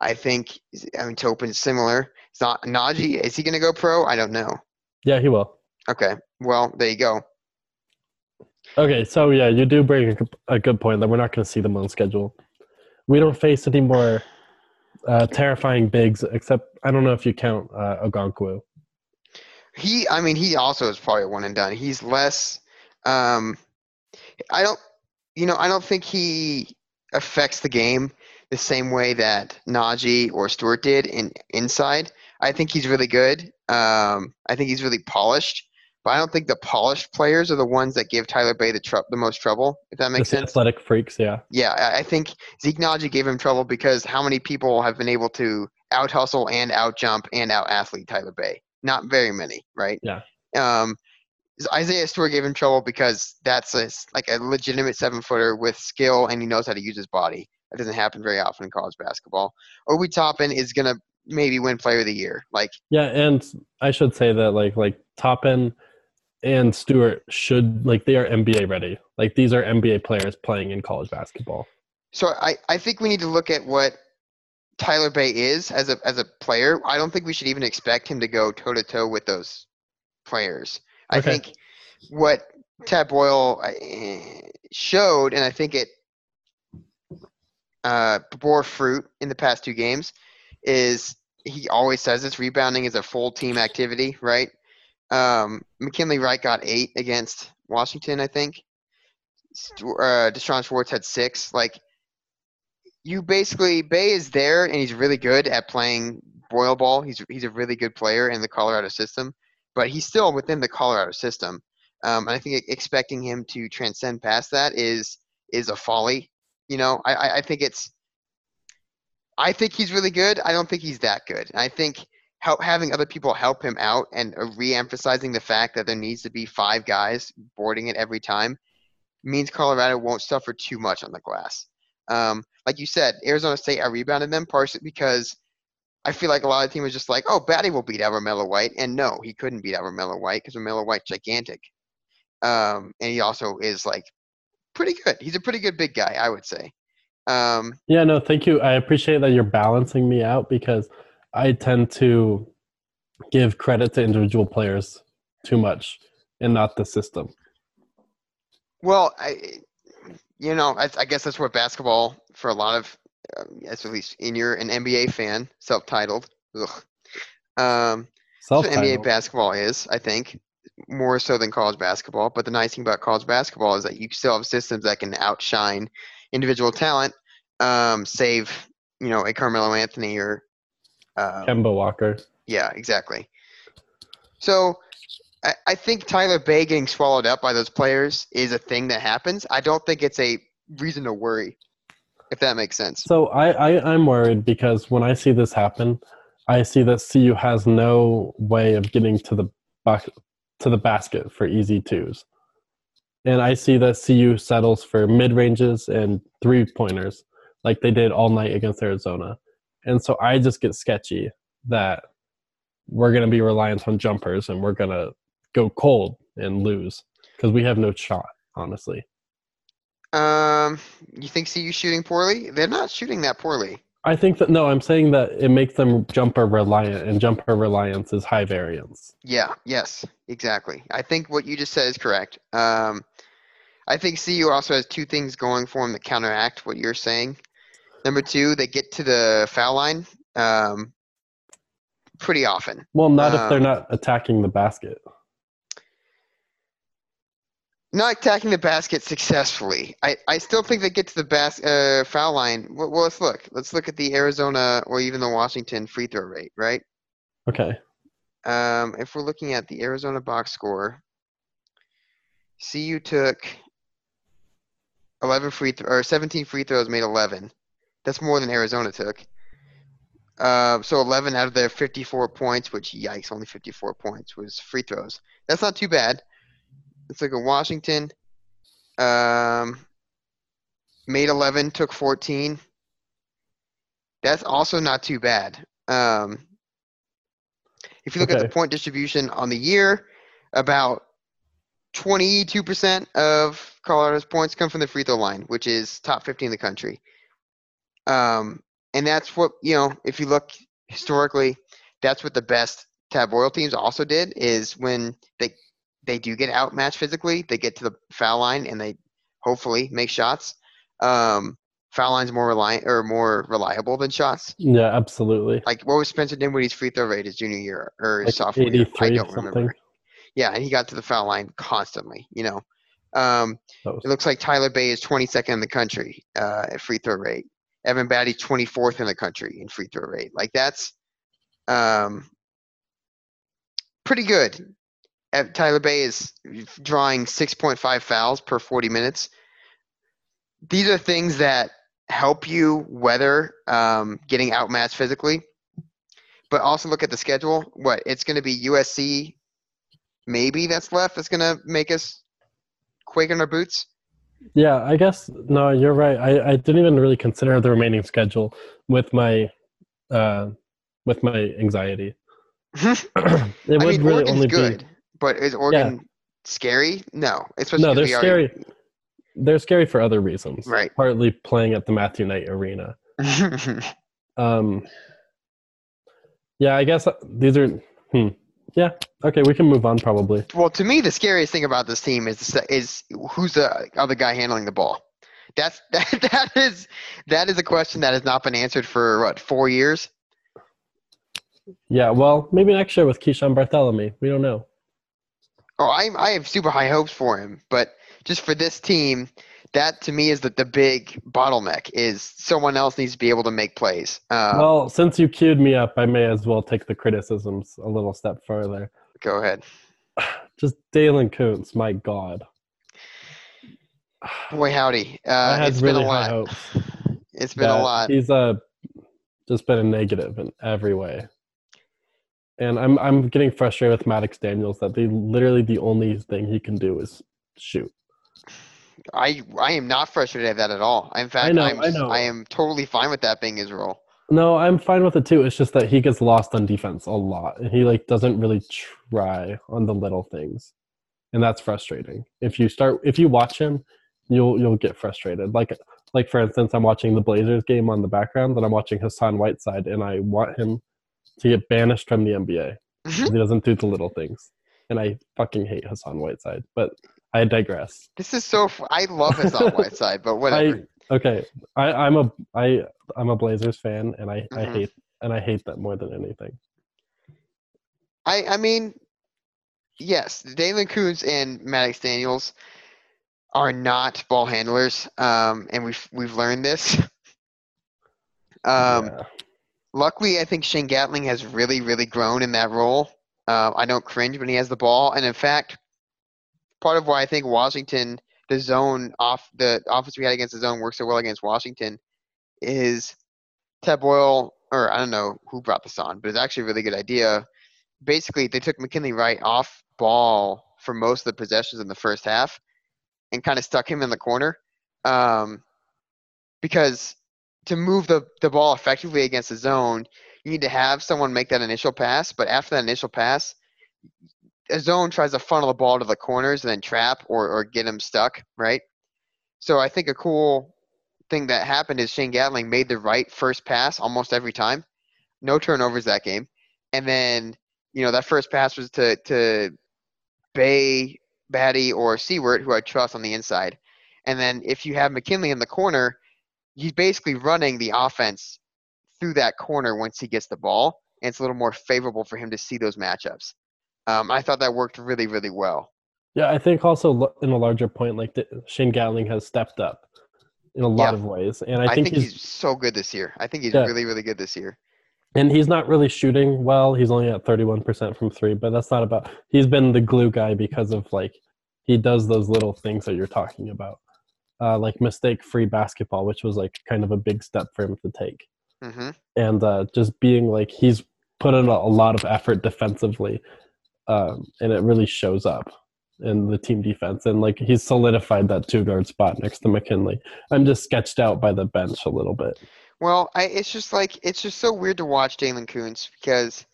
I think I mean Toppin's similar. It's not Nnaji. Is he going to go pro? I don't know. Yeah, he will. Okay, well there you go. Okay, so yeah, you do bring a, good- a good point that we're not going to see them on schedule. We don't face any more uh, terrifying bigs, except I don't know if you count uh, Okongwu. He, I mean, he also is probably a one and done. He's less. Um, I don't, you know, I don't think he affects the game the same way that Nnaji or Stewart did in inside. I think he's really good. Um, I think he's really polished, but I don't think the polished players are the ones that give Tyler Bey the tr- the most trouble. If that makes Just sense. athletic freaks, yeah. Yeah, I- I think Zeke Nnaji gave him trouble because how many people have been able to out hustle and out jump and out athlete Tyler Bey? Not very many, right? Yeah. Um, Isaiah Stewart gave him trouble because that's a, like a legitimate seven footer with skill and he knows how to use his body. That doesn't happen very often in college basketball. Obi Toppin is gonna maybe win Player of the Year. Like, Yeah, and I should say that like like Toppin and Stewart should like they are NBA ready. Like these are NBA players playing in college basketball. So I, I think we need to look at what Tyler Bey is as a as a player. I don't think we should even expect him to go toe to toe with those players. I Okay. think what Tad Boyle uh, showed, and I think it uh, bore fruit in the past two games, is he always says this rebounding is a full team activity, right? Um, McKinley Wright got eight against Washington, I think. Uh, D'Shawn Schwartz had six. Like, you basically Bey is there, and he's really good at playing Boyle ball. He's he's a really good player in the Colorado system, but he's still within the Colorado system. Um, and I think expecting him to transcend past that is is a folly. You know, I, I, think it's. I think he's really good. I don't think he's that good. I think help, having other people help him out and uh, re-emphasizing the fact that there needs to be five guys boarding it every time means Colorado won't suffer too much on the glass. Um, like you said, Arizona State, I rebounded them partially because I feel like a lot of teams was just like, oh, Battey will beat out Romello White. And no, he couldn't beat out Romello White because Romello White's gigantic. Um, and he also is like pretty good. He's a pretty good big guy, I would say. Um, Yeah, no, thank you. I appreciate that you're balancing me out because I tend to give credit to individual players too much and not the system. Well, I, you know, I, I guess that's what basketball for a lot of, um, yes, at least, and you're an NBA fan, self-titled. Um, what NBA basketball is, I think, more so than college basketball. But the nice thing about college basketball is that you still have systems that can outshine individual talent, um, save you know a Carmelo Anthony or, um, Kemba Walker. yeah, exactly. So I, I think Tyler Bey getting swallowed up by those players is a thing that happens. I don't think it's a reason to worry, if that makes sense. So I, I I'm worried because when I see this happen, I see that CU has no way of getting to the buck, to the basket for easy twos, and I see that CU settles for mid ranges and three pointers like they did all night against Arizona, and so I just get sketchy that we're going to be reliant on jumpers and we're going to go cold and lose because we have no shot, honestly. Um, you think CU shooting poorly? They're not shooting that poorly. I think that no, I'm saying that it makes them jumper reliant, and jumper reliance is high variance. Yeah, yes, exactly. I think what you just said is correct. Um, I think CU also has two things going for them that counteract what you're saying. Number two, they get to the foul line um, pretty often. Well, not if they're Um, not attacking the basket. Not attacking the basket successfully. I, I still think they get to the bas- uh, foul line. Well, well, let's look. Let's look at the Arizona or even the Washington free throw rate, right? Okay, Um, if we're looking at the Arizona box score, CU took 11 free th- or 17 free throws, made 11. That's more than Arizona took. Uh, so 11 out of their 54 points, which yikes, only 54 points was free throws. That's not too bad. Let's look at Washington. Um, made 11, took 14. That's also not too bad. Um, if you look at the point distribution on the year, about 22% of Colorado's points come from the free throw line, which is top 50 in the country. Um, and that's what, you know, if you look historically, that's what the best Tad Boyle teams also did is when they they do get outmatched physically, they get to the foul line and they hopefully make shots. Um, foul line's more reliant or more reliable than shots. yeah, absolutely. Like what was Spencer Dinwiddie's free throw rate his junior year or his Like sophomore year? I don't something. remember. Yeah, and he got to the foul line constantly. You know, um, was- it looks like Tyler Bey is 22nd in the country uh, at free throw rate. Evan Battey's 24th in the country in free throw rate. Like that's um, pretty good. Tyler Bey is drawing 6.5 fouls per 40 minutes. These are things that help you weather um, getting outmatched physically. But also look at the schedule. What it's going to be USC, maybe that's left. That's going to make us quake in our boots. Yeah, I guess no, you're right. I, I didn't even really consider the remaining schedule with my uh with my anxiety. it I would mean, really Oregon's only good, be but is Oregon scary? No, especially No, they're already- scary. they're scary for other reasons. Right. Partly playing at the Matthew Knight Arena. Um, yeah, I guess these are. Hmm. Yeah. Okay, we can move on probably. well, to me, the scariest thing about this team is is who's the other guy handling the ball. That's that that is that is a question that has not been answered for what four years. Yeah. Well, maybe next year with Keyshawn Barthelemy. We don't know. Oh, I I have super high hopes for him, but just for this team, that to me is the, the big bottleneck. Is someone else needs to be able to make plays. Uh, well, since you queued me up, I may as well take the criticisms a little step further. go ahead. Just Daylen Kountz, my God. Boy, howdy. Uh, I had it's really been a high lot. hopes. It's been a lot. He's uh, just been a negative in every way. And I'm I'm getting frustrated with Maddox Daniels that they literally the only thing he can do is shoot. I I am not frustrated at that at all. In fact, know, I'm, I know. I am totally fine with that being his role. No, I'm fine with it too. It's just that he gets lost on defense a lot, and he like doesn't really try on the little things, and that's frustrating. If you start, if you watch him, you'll you'll get frustrated. Like like for instance, I'm watching the Blazers game on the background, and I'm watching Hassan Whiteside, and I want him to get banished from the NBA. 'cause he doesn't do the little things, and I fucking hate Hassan Whiteside. But I digress. This is so. F- I love his on Whiteside, but whatever. I okay. I I'm a I I'm a Blazers fan, and I I Mhm. hate and I hate that more than anything. I I mean, yes, Daylen Kountz and Maddox Daniels are not ball handlers, um, and we've we've learned this. Um, Yeah. Luckily, I think Shane Gatling has really really grown in that role. Uh, I don't cringe when he has the ball, and in fact, part of why I think Washington, the zone off the offense we had against the zone works so well against Washington, is Tad Boyle, or I don't know who brought this on, but it's actually a really good idea. Basically, they took McKinley Wright off ball for most of the possessions in the first half, and kind of stuck him in the corner, um, because to move the, the ball effectively against the zone, you need to have someone make that initial pass. But after that initial pass, a zone tries to funnel the ball to the corners and then trap or, or get him stuck, right? So I think a cool thing that happened is Shane Gatling made the right first pass almost every time. No turnovers that game. And then, you know, that first pass was to to Bey, Battey, or Siewert, who I trust on the inside. And then if you have McKinley in the corner, he's basically running the offense through that corner once he gets the ball. And it's a little more favorable for him to see those matchups. Um, I thought that worked really, really well. Yeah, I think also in a larger point, like the, Shane Gatling has stepped up in a lot Yeah. of ways, and I, I, think, think, he's, he's, so good this year. I think he's Yeah. really, really good this year. and he's not really shooting well. He's only at thirty one percent from three, but that's not about. He's been the glue guy because of like he does those little things that you're talking about, uh, like mistake free basketball, which was like kind of a big step for him to take. hmm and uh, just being like he's put in a, a lot of effort defensively, um, and it really shows up in the team defense. And like he's solidified that two guard spot next to McKinley. I'm just sketched out by the bench a little bit. Well, I, it's just like it's just so weird to watch Jalen Kountz because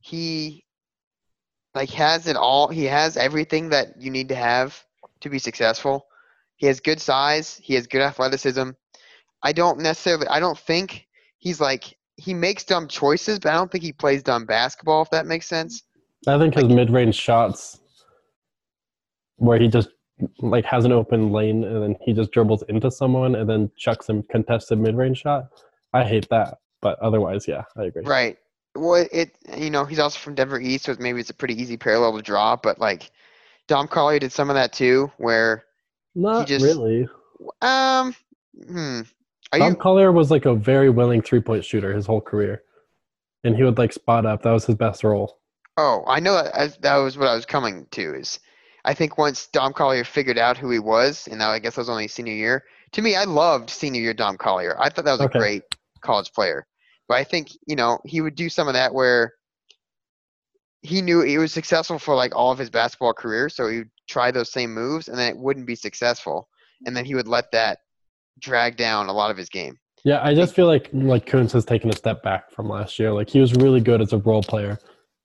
he like has it all. He has everything that you need to have to be successful. He has good size. He has good athleticism. I don't necessarily. I don't think he's like he makes dumb choices, but I don't think he plays dumb basketball. If that makes sense. I think his mid range shots, where he just like has an open lane and then he just dribbles into someone and then chucks a contested mid range shot. I hate that, but otherwise, yeah, I agree. Right. Well, it you know he's also from Denver East, so maybe it's a pretty easy parallel to draw. But like Dom Collier did some of that too, where Not just- really. um, hmm, are Tom you Collier was like a very willing three point shooter his whole career, and he would like spot up. That was his best role. Oh, I know that, that was what I was coming to. Is I think once Dom Collier figured out who he was, and now I guess that was only senior year. To me, I loved senior year Dom Collier. I thought that was Okay. a great college player. But I think you know he would do some of that where he knew he was successful for like all of his basketball career, so he would try those same moves, and then it wouldn't be successful, and then he would let that drag down a lot of his game. Yeah, I just feel like like Kountz has taken a step back from last year. Like he was really good as a role player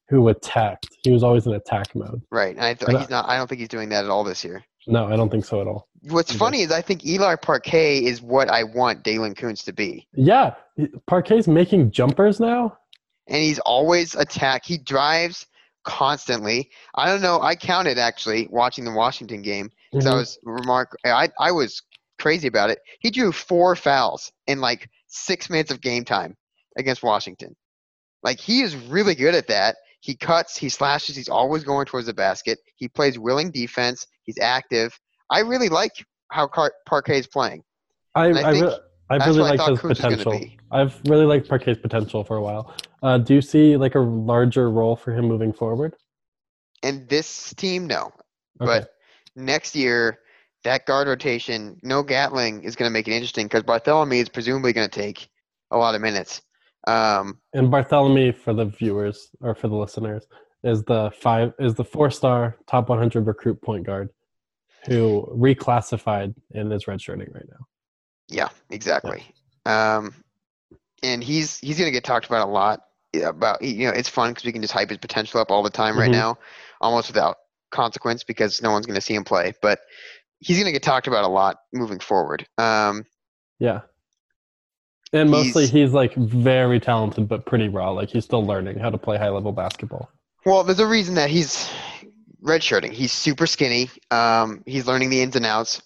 who attacked. He was always in attack mode. Right, and I th- And I- he's not. I don't think he's doing that at all this year. No, I don't think so at all. What's funny is I think Eli Parquet is what I want Daylen Kountz to be. Yeah, Parquet's making jumpers now. and he's always attack. He drives constantly. I don't know. I counted actually watching the Washington game because I Mhm. was remark. I I was crazy about it. He drew four fouls in like six minutes of game time against Washington. Like he is really good at that. He cuts, he slashes, he's always going towards the basket. He plays willing defense. He's active. I really like how Car- Parquet is playing. I I I, think re- I that's really like his potential. I've really liked Parquet's potential for a while. Uh, do you see like a larger role for him moving forward? And this team, no. But next year, that guard rotation, no Gatling is going to make it interesting because Barthelemy is presumably going to take a lot of minutes. Um, And Barthelemy, for the viewers or for the listeners, is the five is the four star top 100 recruit point guard who reclassified and is redshirting right now. Yeah, exactly. Um, and he's he's going to get talked about a lot. About you know, it's fun because we can just hype his potential up all the time right Mhm. now, almost without consequence because no one's going to see him play. But he's going to get talked about a lot moving forward. Um, Yeah. And mostly He's- he's, like very talented but pretty raw. Like he's still learning how to play high level basketball. Well, there's a reason that he's redshirting. He's super skinny. Um, he's learning the ins and outs.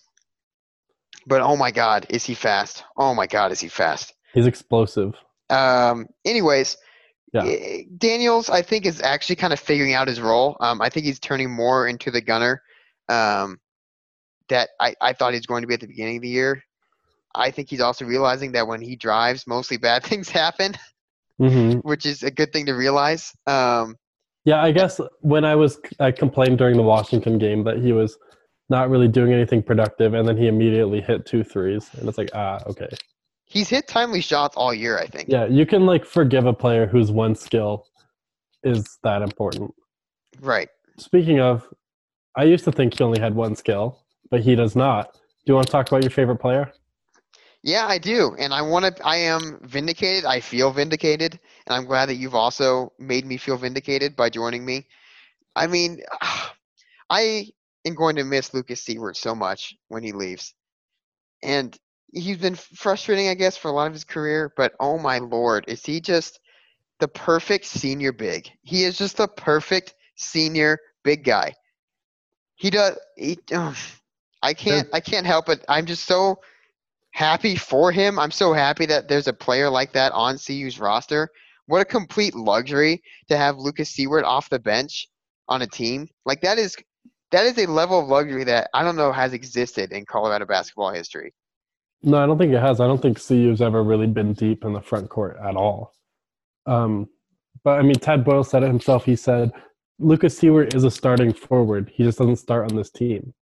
But oh my God, is he fast? Oh my God, is he fast? He's explosive. Um, anyways, Yeah. eh, Daniels, I think, is actually kind of figuring out his role. Um, I think he's turning more into the gunner um, that I, I thought he was going to be at the beginning of the year. I think he's also realizing that when he drives, mostly bad things happen, hmm which is a good thing to realize. Um, Yeah, I guess when I was I complained during the Washington game that he was not really doing anything productive, and then he immediately hit two threes, and it's like ah okay. he's hit timely shots all year, I think. Yeah, you can like forgive a player whose one skill is that important. Right. Speaking of, I used to think he only had one skill, but he does not. Do you want to talk about your favorite player? Yeah, I do, and I want to. I am vindicated. I feel vindicated, and I'm glad that you've also made me feel vindicated by joining me. I mean, I am going to miss Lucas Siewert so much when he leaves, and he's been frustrating, I guess, for a lot of his career. But oh my lord, is he just the perfect senior big? He is just the perfect senior big guy. He does. He, I can't. I can't help it. I'm just so happy for him. I'm so happy that there's a player like that on CU's roster. What a complete luxury to have Lucas Siewert off the bench on a team. Like that is that is a level of luxury that I don't know has existed in Colorado basketball history. No, I don't think it has. I don't think CU's ever really been deep in the front court at all. Um, but I mean, Tad Boyle said it himself. He said Lucas Siewert is a starting forward. He just doesn't start on this team.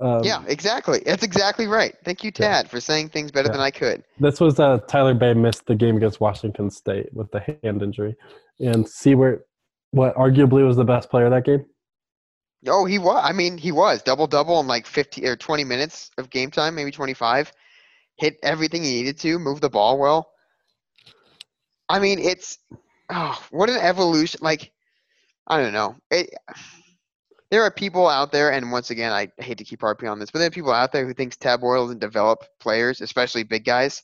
Um, yeah, exactly. That's exactly right. Thank you, Yeah. For saying things better Yeah. than I could. This was uh, Tyler Bey missed the game against Washington State with the hand injury, and Siewert, what arguably was the best player that game. Oh, he was. I mean, he was double double in like 50 or 20 minutes of game time, maybe 25. Hit everything he needed to, move the ball well. I mean, it's oh, what an evolution! Like, I don't know. It, there are people out there, and once again, I hate to keep harping on this, but there are people out there who thinks Tad Boyle doesn't develop players, especially big guys.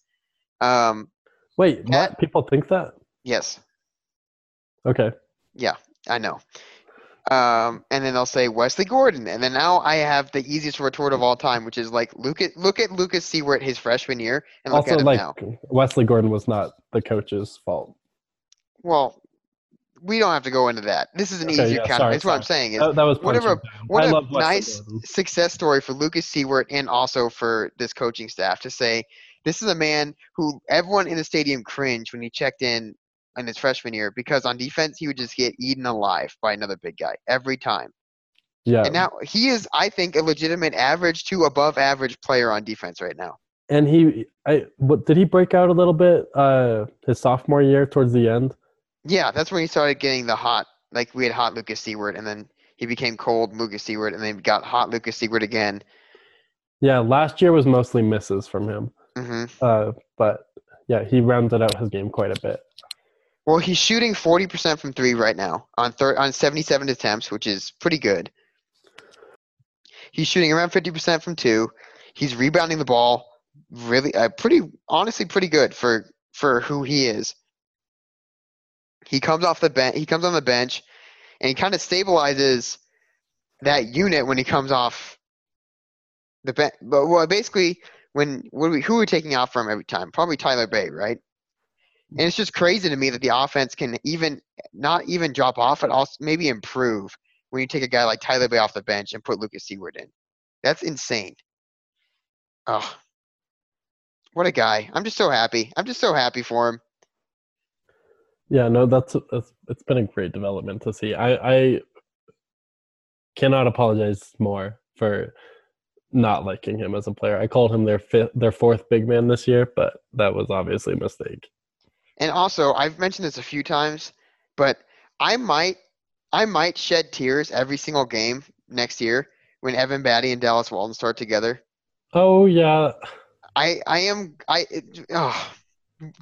Um, Wait, That- People think that? yes, Okay. Yeah, I know. Um, and then they'll say Wesley Gordon, and then now I have the easiest retort of all time, which is like look at look at Lucas Siewert his freshman year, and look also, at him like now. Wesley Gordon was not the coach's fault. Well, we don't have to go into that. This is an Okay, easier yeah, kind sorry. That's what I'm saying is That, that was what I a nice Gordon. success story for Lucas Siewert and also for this coaching staff to say this is a man who everyone in the stadium cringed when he checked in in his freshman year because on defense he would just get eaten alive by another big guy every time. Yeah, And now he is, I think, a legitimate average to above average player on defense right now. and he, I, what did he break out a little bit? Uh, his sophomore year towards the end. Yeah, that's when he started getting the hot. Like we had hot Lucas Siewert, and then he became cold Lucas Siewert, and then got hot Lucas Siewert again. Yeah, last year was mostly misses from him. hmm Uh, but yeah, he rounded out his game quite a bit. Well, he's shooting forty percent from three right now on thir- on seventy-seven attempts, which is pretty good. He's shooting around 50% from two. He's rebounding the ball really, uh, pretty, honestly, pretty good for for who he is. He comes off the bench. He comes on the bench, and he kind of stabilizes that unit when he comes off the bench. But well, basically, when what we, who are we taking out from every time? Probably Tyler Bey, right? And it's just crazy to me that the offense can even not even drop off, but also maybe improve when you take a guy like Tyler Bey off the bench and put Lucas Siewert in. That's insane. Oh, what a guy! I'm just so happy. I'm just so happy for him. Yeah, no, that's, that's it's been a great development to see. I I cannot apologize more for not liking him as a player. I called him their fifth, their fourth big man this year, but that was obviously a mistake. And also, I've mentioned this a few times, but I might, I might shed tears every single game next year when Evan Battey and Dallas Walton start together. Oh yeah, I, I am, I, oh,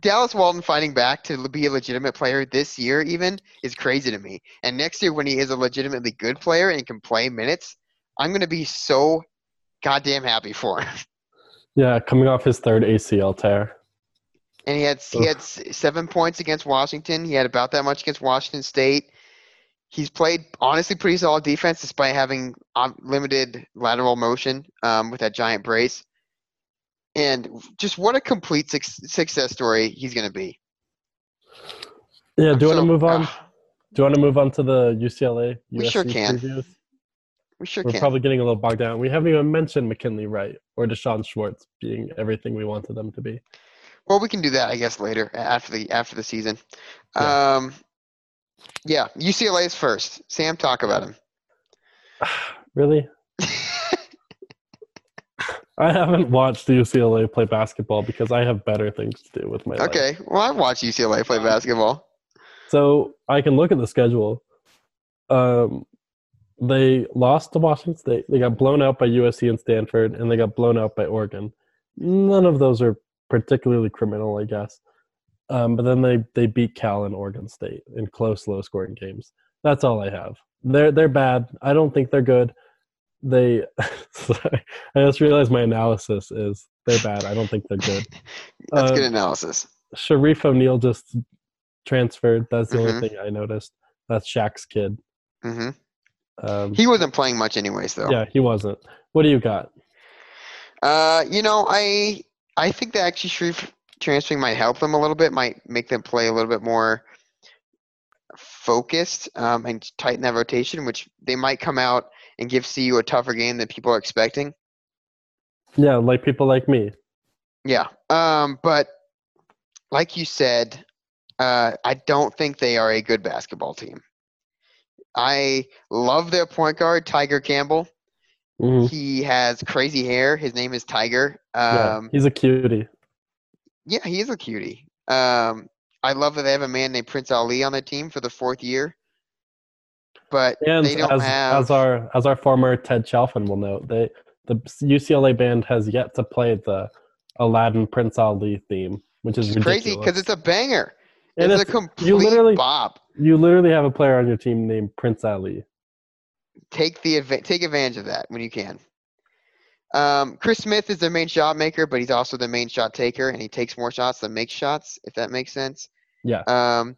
Dallas Walton fighting back to be a legitimate player this year even is crazy to me. And next year, when he is a legitimately good player and can play minutes, I'm gonna be so goddamn happy for him. yeah, coming off his third ACL tear. And he had he had seven points against Washington. He had about that much against Washington State. He's played honestly pretty solid defense despite having um, limited lateral motion um, with that giant brace. And just what a complete suc success story he's going to be. Yeah, do you want to move on? ah, Do you want to move on to the UCLA? We sure can. previews? we sure We're can. probably getting a little bogged down. We haven't even mentioned McKinley Wright or D'Shawn Schwartz being everything we wanted them to be. Well, we can do that, I guess, later after the after the season. Yeah. Um, yeah, UCLA is first. Sam, talk about him. really? I haven't watched UCLA play basketball because I have better things to do with my life. okay, well, I've watched UCLA play basketball. So I can look at the schedule. Um, they lost to Washington State. They got blown out by USC and Stanford, and they got blown out by Oregon. None of those are particularly criminal, I guess. Um, but then they they beat Cal and Oregon State in close, low scoring games. That's all I have. They're they're bad. I don't think they're good. They. sorry, I just realized my analysis is they're bad. I don't think they're good. That's Um, good analysis. Shareef O'Neal just transferred. That's the Mhm. only thing I noticed. That's Shaq's kid. hmm Um, He wasn't playing much, anyways, though. yeah, he wasn't. What do you got? Uh, you know, I I think that actually Shareef transferring might help them a little bit, might make them play a little bit more focused um, and tighten that rotation, which they might come out and give CU a tougher game than people are expecting. Yeah, like people like me. Yeah. Um, but like you said, uh, I don't think they are a good basketball team. I love their point guard, Tiger Campbell. Mhm. He has crazy hair. His name is Tiger. yeah, Um, he's a cutie. Yeah, he is a cutie. Um, I love that they have a man named Prince Ali on their team for the fourth year. But And they don't as, have. as our as our former Ted Chalfin will note, they the UCLA band has yet to play the Aladdin Prince Ali theme, which is it's crazy because it's a banger. And it's, a complete you literally bop. you literally have a player on your team named Prince Ali. Take the take advantage of that when you can. Um, Chris Smith is their main shot maker, but he's also the main shot taker, and he takes more shots than makes shots. If that makes sense. Yeah. Um,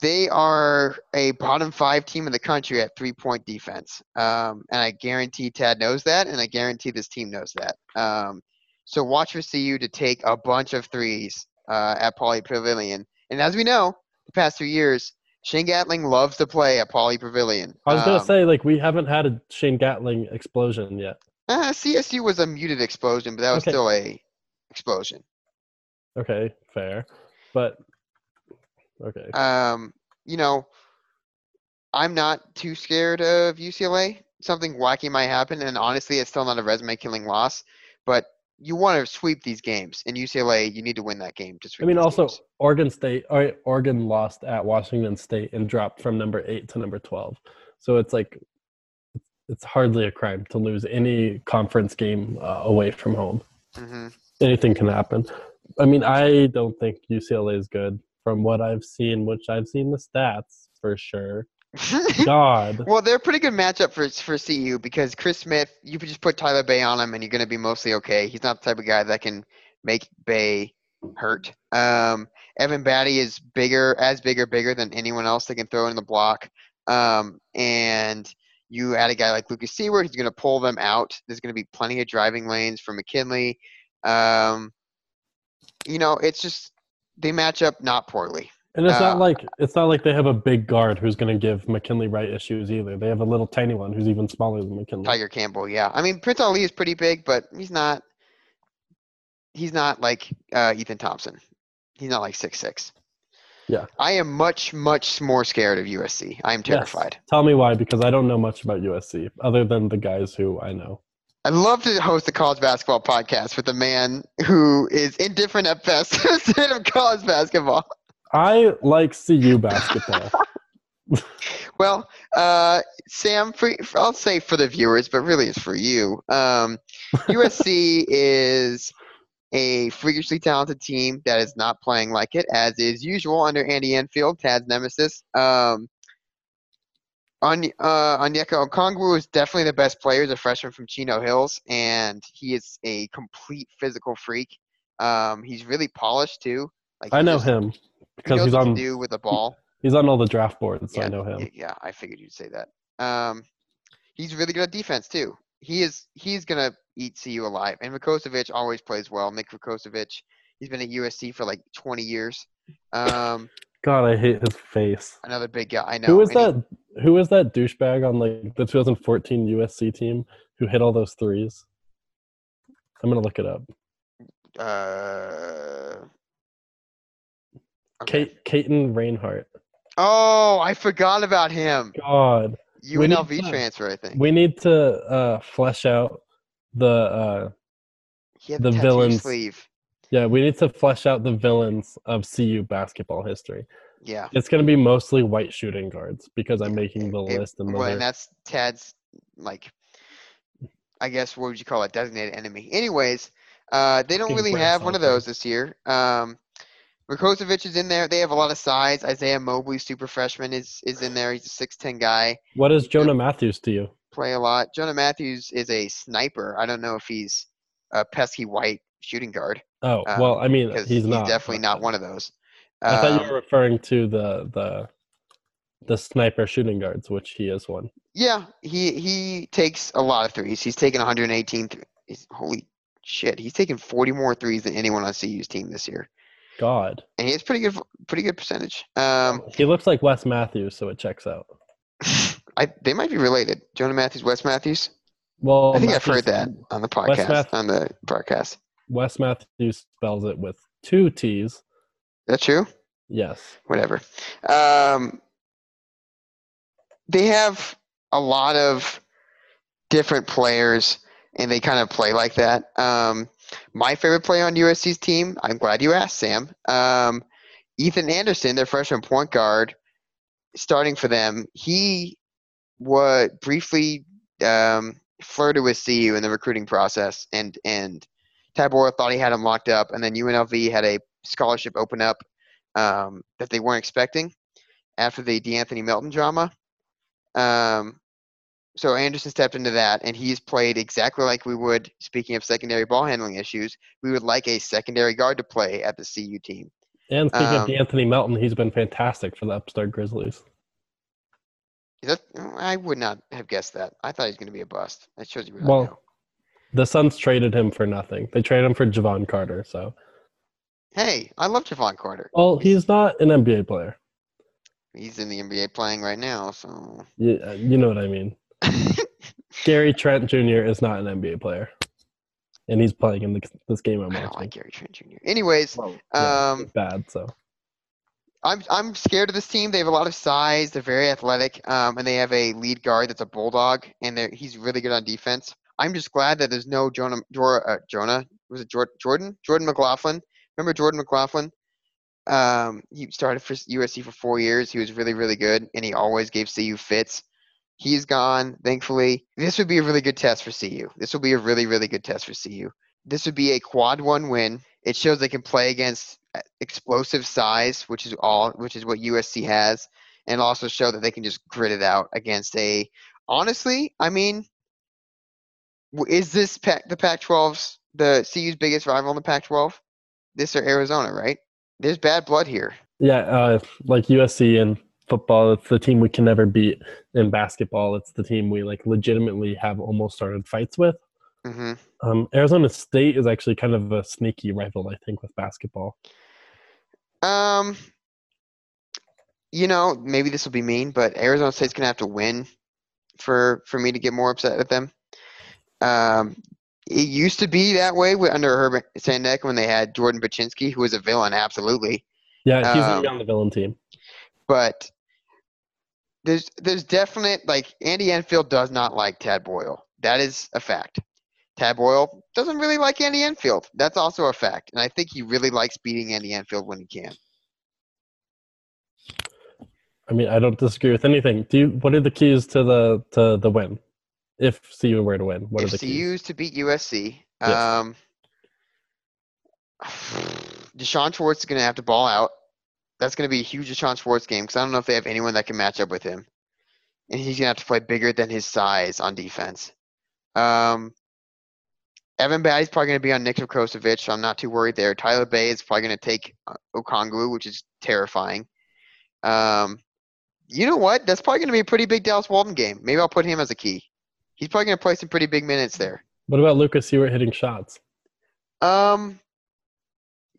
they are a bottom five team in the country at three point defense. Um, and I guarantee Tad knows that, and I guarantee this team knows that. Um, so watch for CU to take a bunch of threes uh, at Pauley Pavilion. And as we know, the past three years, Shane Gatling loves to play at Pauley Pavilion. I was gonna Um, say like we haven't had a Shane Gatling explosion yet. uh, CSU was a muted explosion, but that was Okay. still a explosion. Okay, fair, but okay. um, you know, I'm not too scared of UCLA. Something wacky might happen, and honestly, it's still not a resume killing loss. But you want to sweep these games. In UCLA, you need to win that game to sweep. I mean, also games. Oregon State. Or Oregon lost at Washington State and dropped from number eight to number twelve. So it's like it's hardly a crime to lose any conference game uh, away from home. Mhm. Anything can happen. I mean, I don't think UCLA is good from what I've seen, which I've seen the stats for sure. God. well, they're a pretty good matchup for for CU because Chris Smith, you could just put Tyler Bey on him and you're going to be mostly okay. He's not the type of guy that can make Bey hurt. Um, Evan Battey is bigger, as big or bigger than anyone else they can throw in the block. Um, and you add a guy like Lucas Siewert, he's going to pull them out. There's going to be plenty of driving lanes for McKinley. Um, you know, it's just they match up not poorly. And it's Uh, not like it's not like they have a big guard who's going to give McKinley Wright issues either. They have a little tiny one who's even smaller than McKinley. Tiger Campbell, yeah. I mean, Prince Ali is pretty big, but he's not. He's not like uh, Ethan Thompson. He's not like six six. Yeah. I am much much more scared of USC. I am Yes. terrified. Tell me why, because I don't know much about USC other than the guys who I know. I'd love to host a college basketball podcast with a man who is indifferent at best to of college basketball. I like CU basketball. Well, uh, Sam, for, for- I'll say for the viewers, but really it's for you. Um, USC is a freakishly talented team that is not playing like it, as is usual under Andy Enfield, Tad's nemesis. Um, Any- uh, Onyeka Okongwu is definitely the best player. He's a freshman from Chino Hills, and he is a complete physical freak. Um, he's really polished too. Like I know just- him He because he's on do with the ball. he's on all the draft boards. So Yeah, I know him. Yeah, I figured you'd say that. Um, he's really good at defense too. He is. He's gonna eat CU alive. And Vukosevic always plays well. Nick Vukosevic. He's been at USC for like 20 years. Um, God, I hate his face. another big guy. I know. Who is and he- that? Who is that douchebag on like the 2014 USC team who hit all those threes? I'm gonna look it up. Uh, okay. Kate Caton Reinhardt. Oh, I forgot about him. God, We UNLV to- transfer, I think. we need to uh, flesh out the uh, the villains. sleeve. yeah. We need to flesh out the villains of CU basketball history. Yeah. It's gonna be mostly white shooting guards because I'm making the It- list and well, and that's Tad's like, I guess what would you call it, designated enemy. Anyways, uh, they don't really have one of those this year. Um, Vukosevic is in there. They have a lot of size. Isaiah Mobley, super freshman, is is in there. He's a six ten guy. What is Jonah Matthews to you? Play a lot. Jonah Matthews is a sniper. I don't know if he's a pesky white shooting guard Oh Um, well, I mean because he's not definitely not one of those. I thought you Um, were referring to the the the sniper shooting guards, which he is one. Yeah, he he takes a lot of threes. He's taken 118. Th- he's, holy shit, he's taken 40 more threes than anyone on CU's team this year, God, and he has pretty good pretty good percentage. Um, he looks like Wes Matthews, so it checks out. I they might be related. Jonah Matthews, Wes Matthews. Well, I think I've heard that on the podcast Math- on the podcast, Wes Matthews spells it with two T's. Is that true? Yes. Whatever. Um, they have a lot of different players, and they kind of play like that. Um, my favorite player on USC's team, I'm glad you asked, Sam. Um, Ethan Anderson, their freshman point guard, starting for them. He what briefly um, flirted with CU in the recruiting process, and and Tabora thought he had him locked up, and then UNLV had a scholarship open up um, that they weren't expecting after the DeAnthony Melton drama. Um, so Anderson stepped into that, and he's played exactly like we would. Speaking of secondary ball handling issues, we would like a secondary guard to play at the CU team. And speaking Um, of Anthony Melton, he's been fantastic for the upstart Grizzlies. Is that? I would not have guessed that. I thought he was going to be a bust. That shows you I Well, know. The Suns traded him for nothing. They traded him for Jevon Carter. So, Hey, I love Jevon Carter. well, he's not an NBA player. He's in the NBA playing right now, so uh, you know what I mean. Gary Trent Jr. is not an NBA player, and he's playing in the, this game I'm I don't like Gary Trent Jr. Anyways, Well, yeah, um, bad. So I'm I'm scared of this team. They have a lot of size. They're very athletic, um, and they have a lead guard that's a bulldog, and they're, he's really good on defense. I'm just glad that there's no Jonah. Jor, uh, Jonah was it Jor- Jordan? Jordan McLaughlin. Remember Jordan McLaughlin? Um, he started for USC for four years. He was really really good, and he always gave CU fits. He's gone, thankfully. This would be a really good test for CU. This will be a really really good test for CU. This would be a quad one win. It shows they can play against uh, explosive size, which is all, which is what USC has, and also show that they can just grit it out against a. Honestly, I mean, is this Pac, the Pac-12's the CU's biggest rival in the Pac-12? This or Arizona, right? There's bad blood here. Yeah, uh, like USC in football, it's the team we can never beat. In basketball, it's the team we like legitimately have almost started fights with. hmm Um, Arizona State is actually kind of a sneaky rival, I think, with basketball. Um, you know, maybe this will be mean, but Arizona State's gonna have to win for for me to get more upset at them. Um, it used to be that way with, under Herbert Sendek when they had Jordan Bachynski, who was a villain, absolutely. Yeah, he's Um, on the villain team. But there's there's definite like Andy Enfield does not like Tad Boyle. That is a fact. Tad Boyle doesn't really like Andy Enfield. That's also a fact, and I think he really likes beating Andy Enfield when he can. I mean, I don't disagree with anything. Do you, what are the keys to the to the win? If CU were to win, what are if the keys? CU's to beat USC, Yes. um, D'Shawn Schwartz is going to have to ball out. That's going to be a huge D'Shawn Schwartz game because I don't know if they have anyone that can match up with him, and he's going to have to play bigger than his size on defense. Um, Evan Battey's probably going to be on Nick Kosovic, so I'm not too worried there. Tyler Bey is probably going to take uh, Okongwu, which is terrifying. Um, you know what? That's probably going to be a pretty big Dallas Walton game. Maybe I'll put him as a key. He's probably going to play some pretty big minutes there. What about Lucas Siewert hitting shots? Um,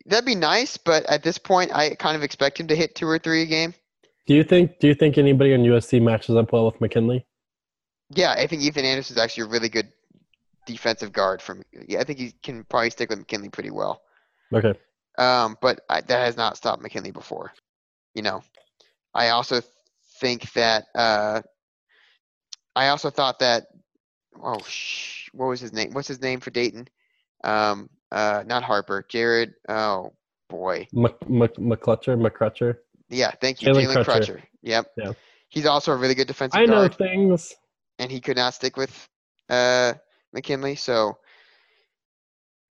that'd be nice, but at this point, I kind of expect him to hit two or three a game. Do you think Do you think anybody on USC matches up well with McKinley? Yeah, I think Ethan Anderson is actually a really good defensive guard. From yeah, I think he can probably stick with McKinley pretty well. Okay. Um, but I, that has not stopped McKinley before. You know, I also think that uh, I also thought that oh sh- what was his name? What's his name for Dayton? Um, uh, not Harper, Jared. Oh boy, Mc, Mc, McClutcher, McCrutcher. yeah, thank you, Jalen Crutcher. Crutcher. Yep. Yeah. He's also a really good defensive I know guard, things. and he could not stick with uh, McKinley. So,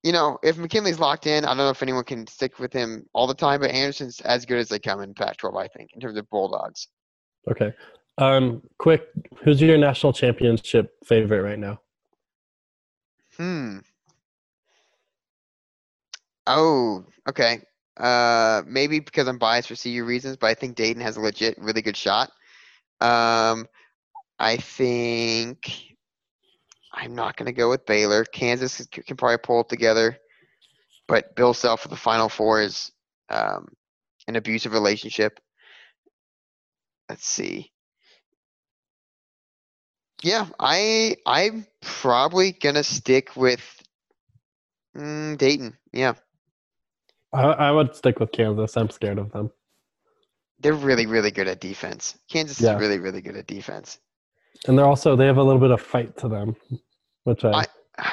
you know, if McKinley's locked in, I don't know if anyone can stick with him all the time. But Anderson's as good as they come in Pac-12, I think, in terms of Bulldogs. Okay. Um, quick, who's your national championship favorite right now? Hmm. Oh, okay. Uh, maybe because I'm biased for CU reasons, but I think Dayton has a legit, really good shot. Um, I think I'm not going to go with Baylor. Kansas can probably pull it together, but Bill Self for the Final Four is um, an abusive relationship. Let's see. Yeah, I I'm probably gonna stick with mm, Dayton. Yeah, I, I would stick with Kansas. I'm scared of them. they're really really good at defense. Kansas Yeah. is really really good at defense. And they're also they have a little bit of fight to them, which I, I-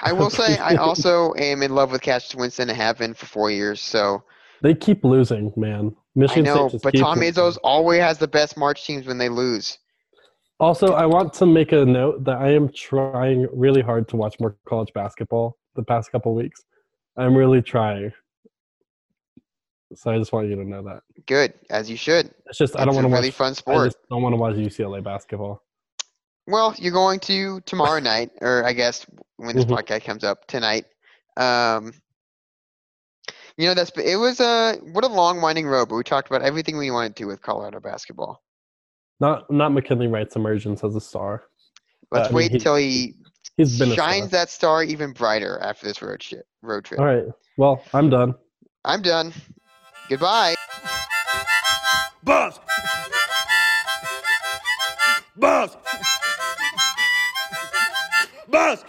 I will say I also am in love with Cassius Winston and have been for four years. So they keep losing, man. Michigan I know, but Tom. Izzo's always has the best March teams when they lose. Also, I want to make a note that I am trying really hard to watch more college basketball the past couple weeks. I'm really trying. So I just want you to know that. Good, as you should. It's just I don't want to really watch. fun I sport. just don't want to watch UCLA basketball. Well, you're going to tomorrow night, or I guess when this Mhm. podcast comes up tonight. Um, you know, that's it was a what a long winding road, but we talked about everything we wanted to with Colorado basketball. Not not McKinley Wright's emergence as a star. Let's I mean, wait he- until he He's been shines star. that star even brighter after this road trip. Road trip. All right. Well, I'm done. I'm done. Goodbye. Boss! Boss! Boss!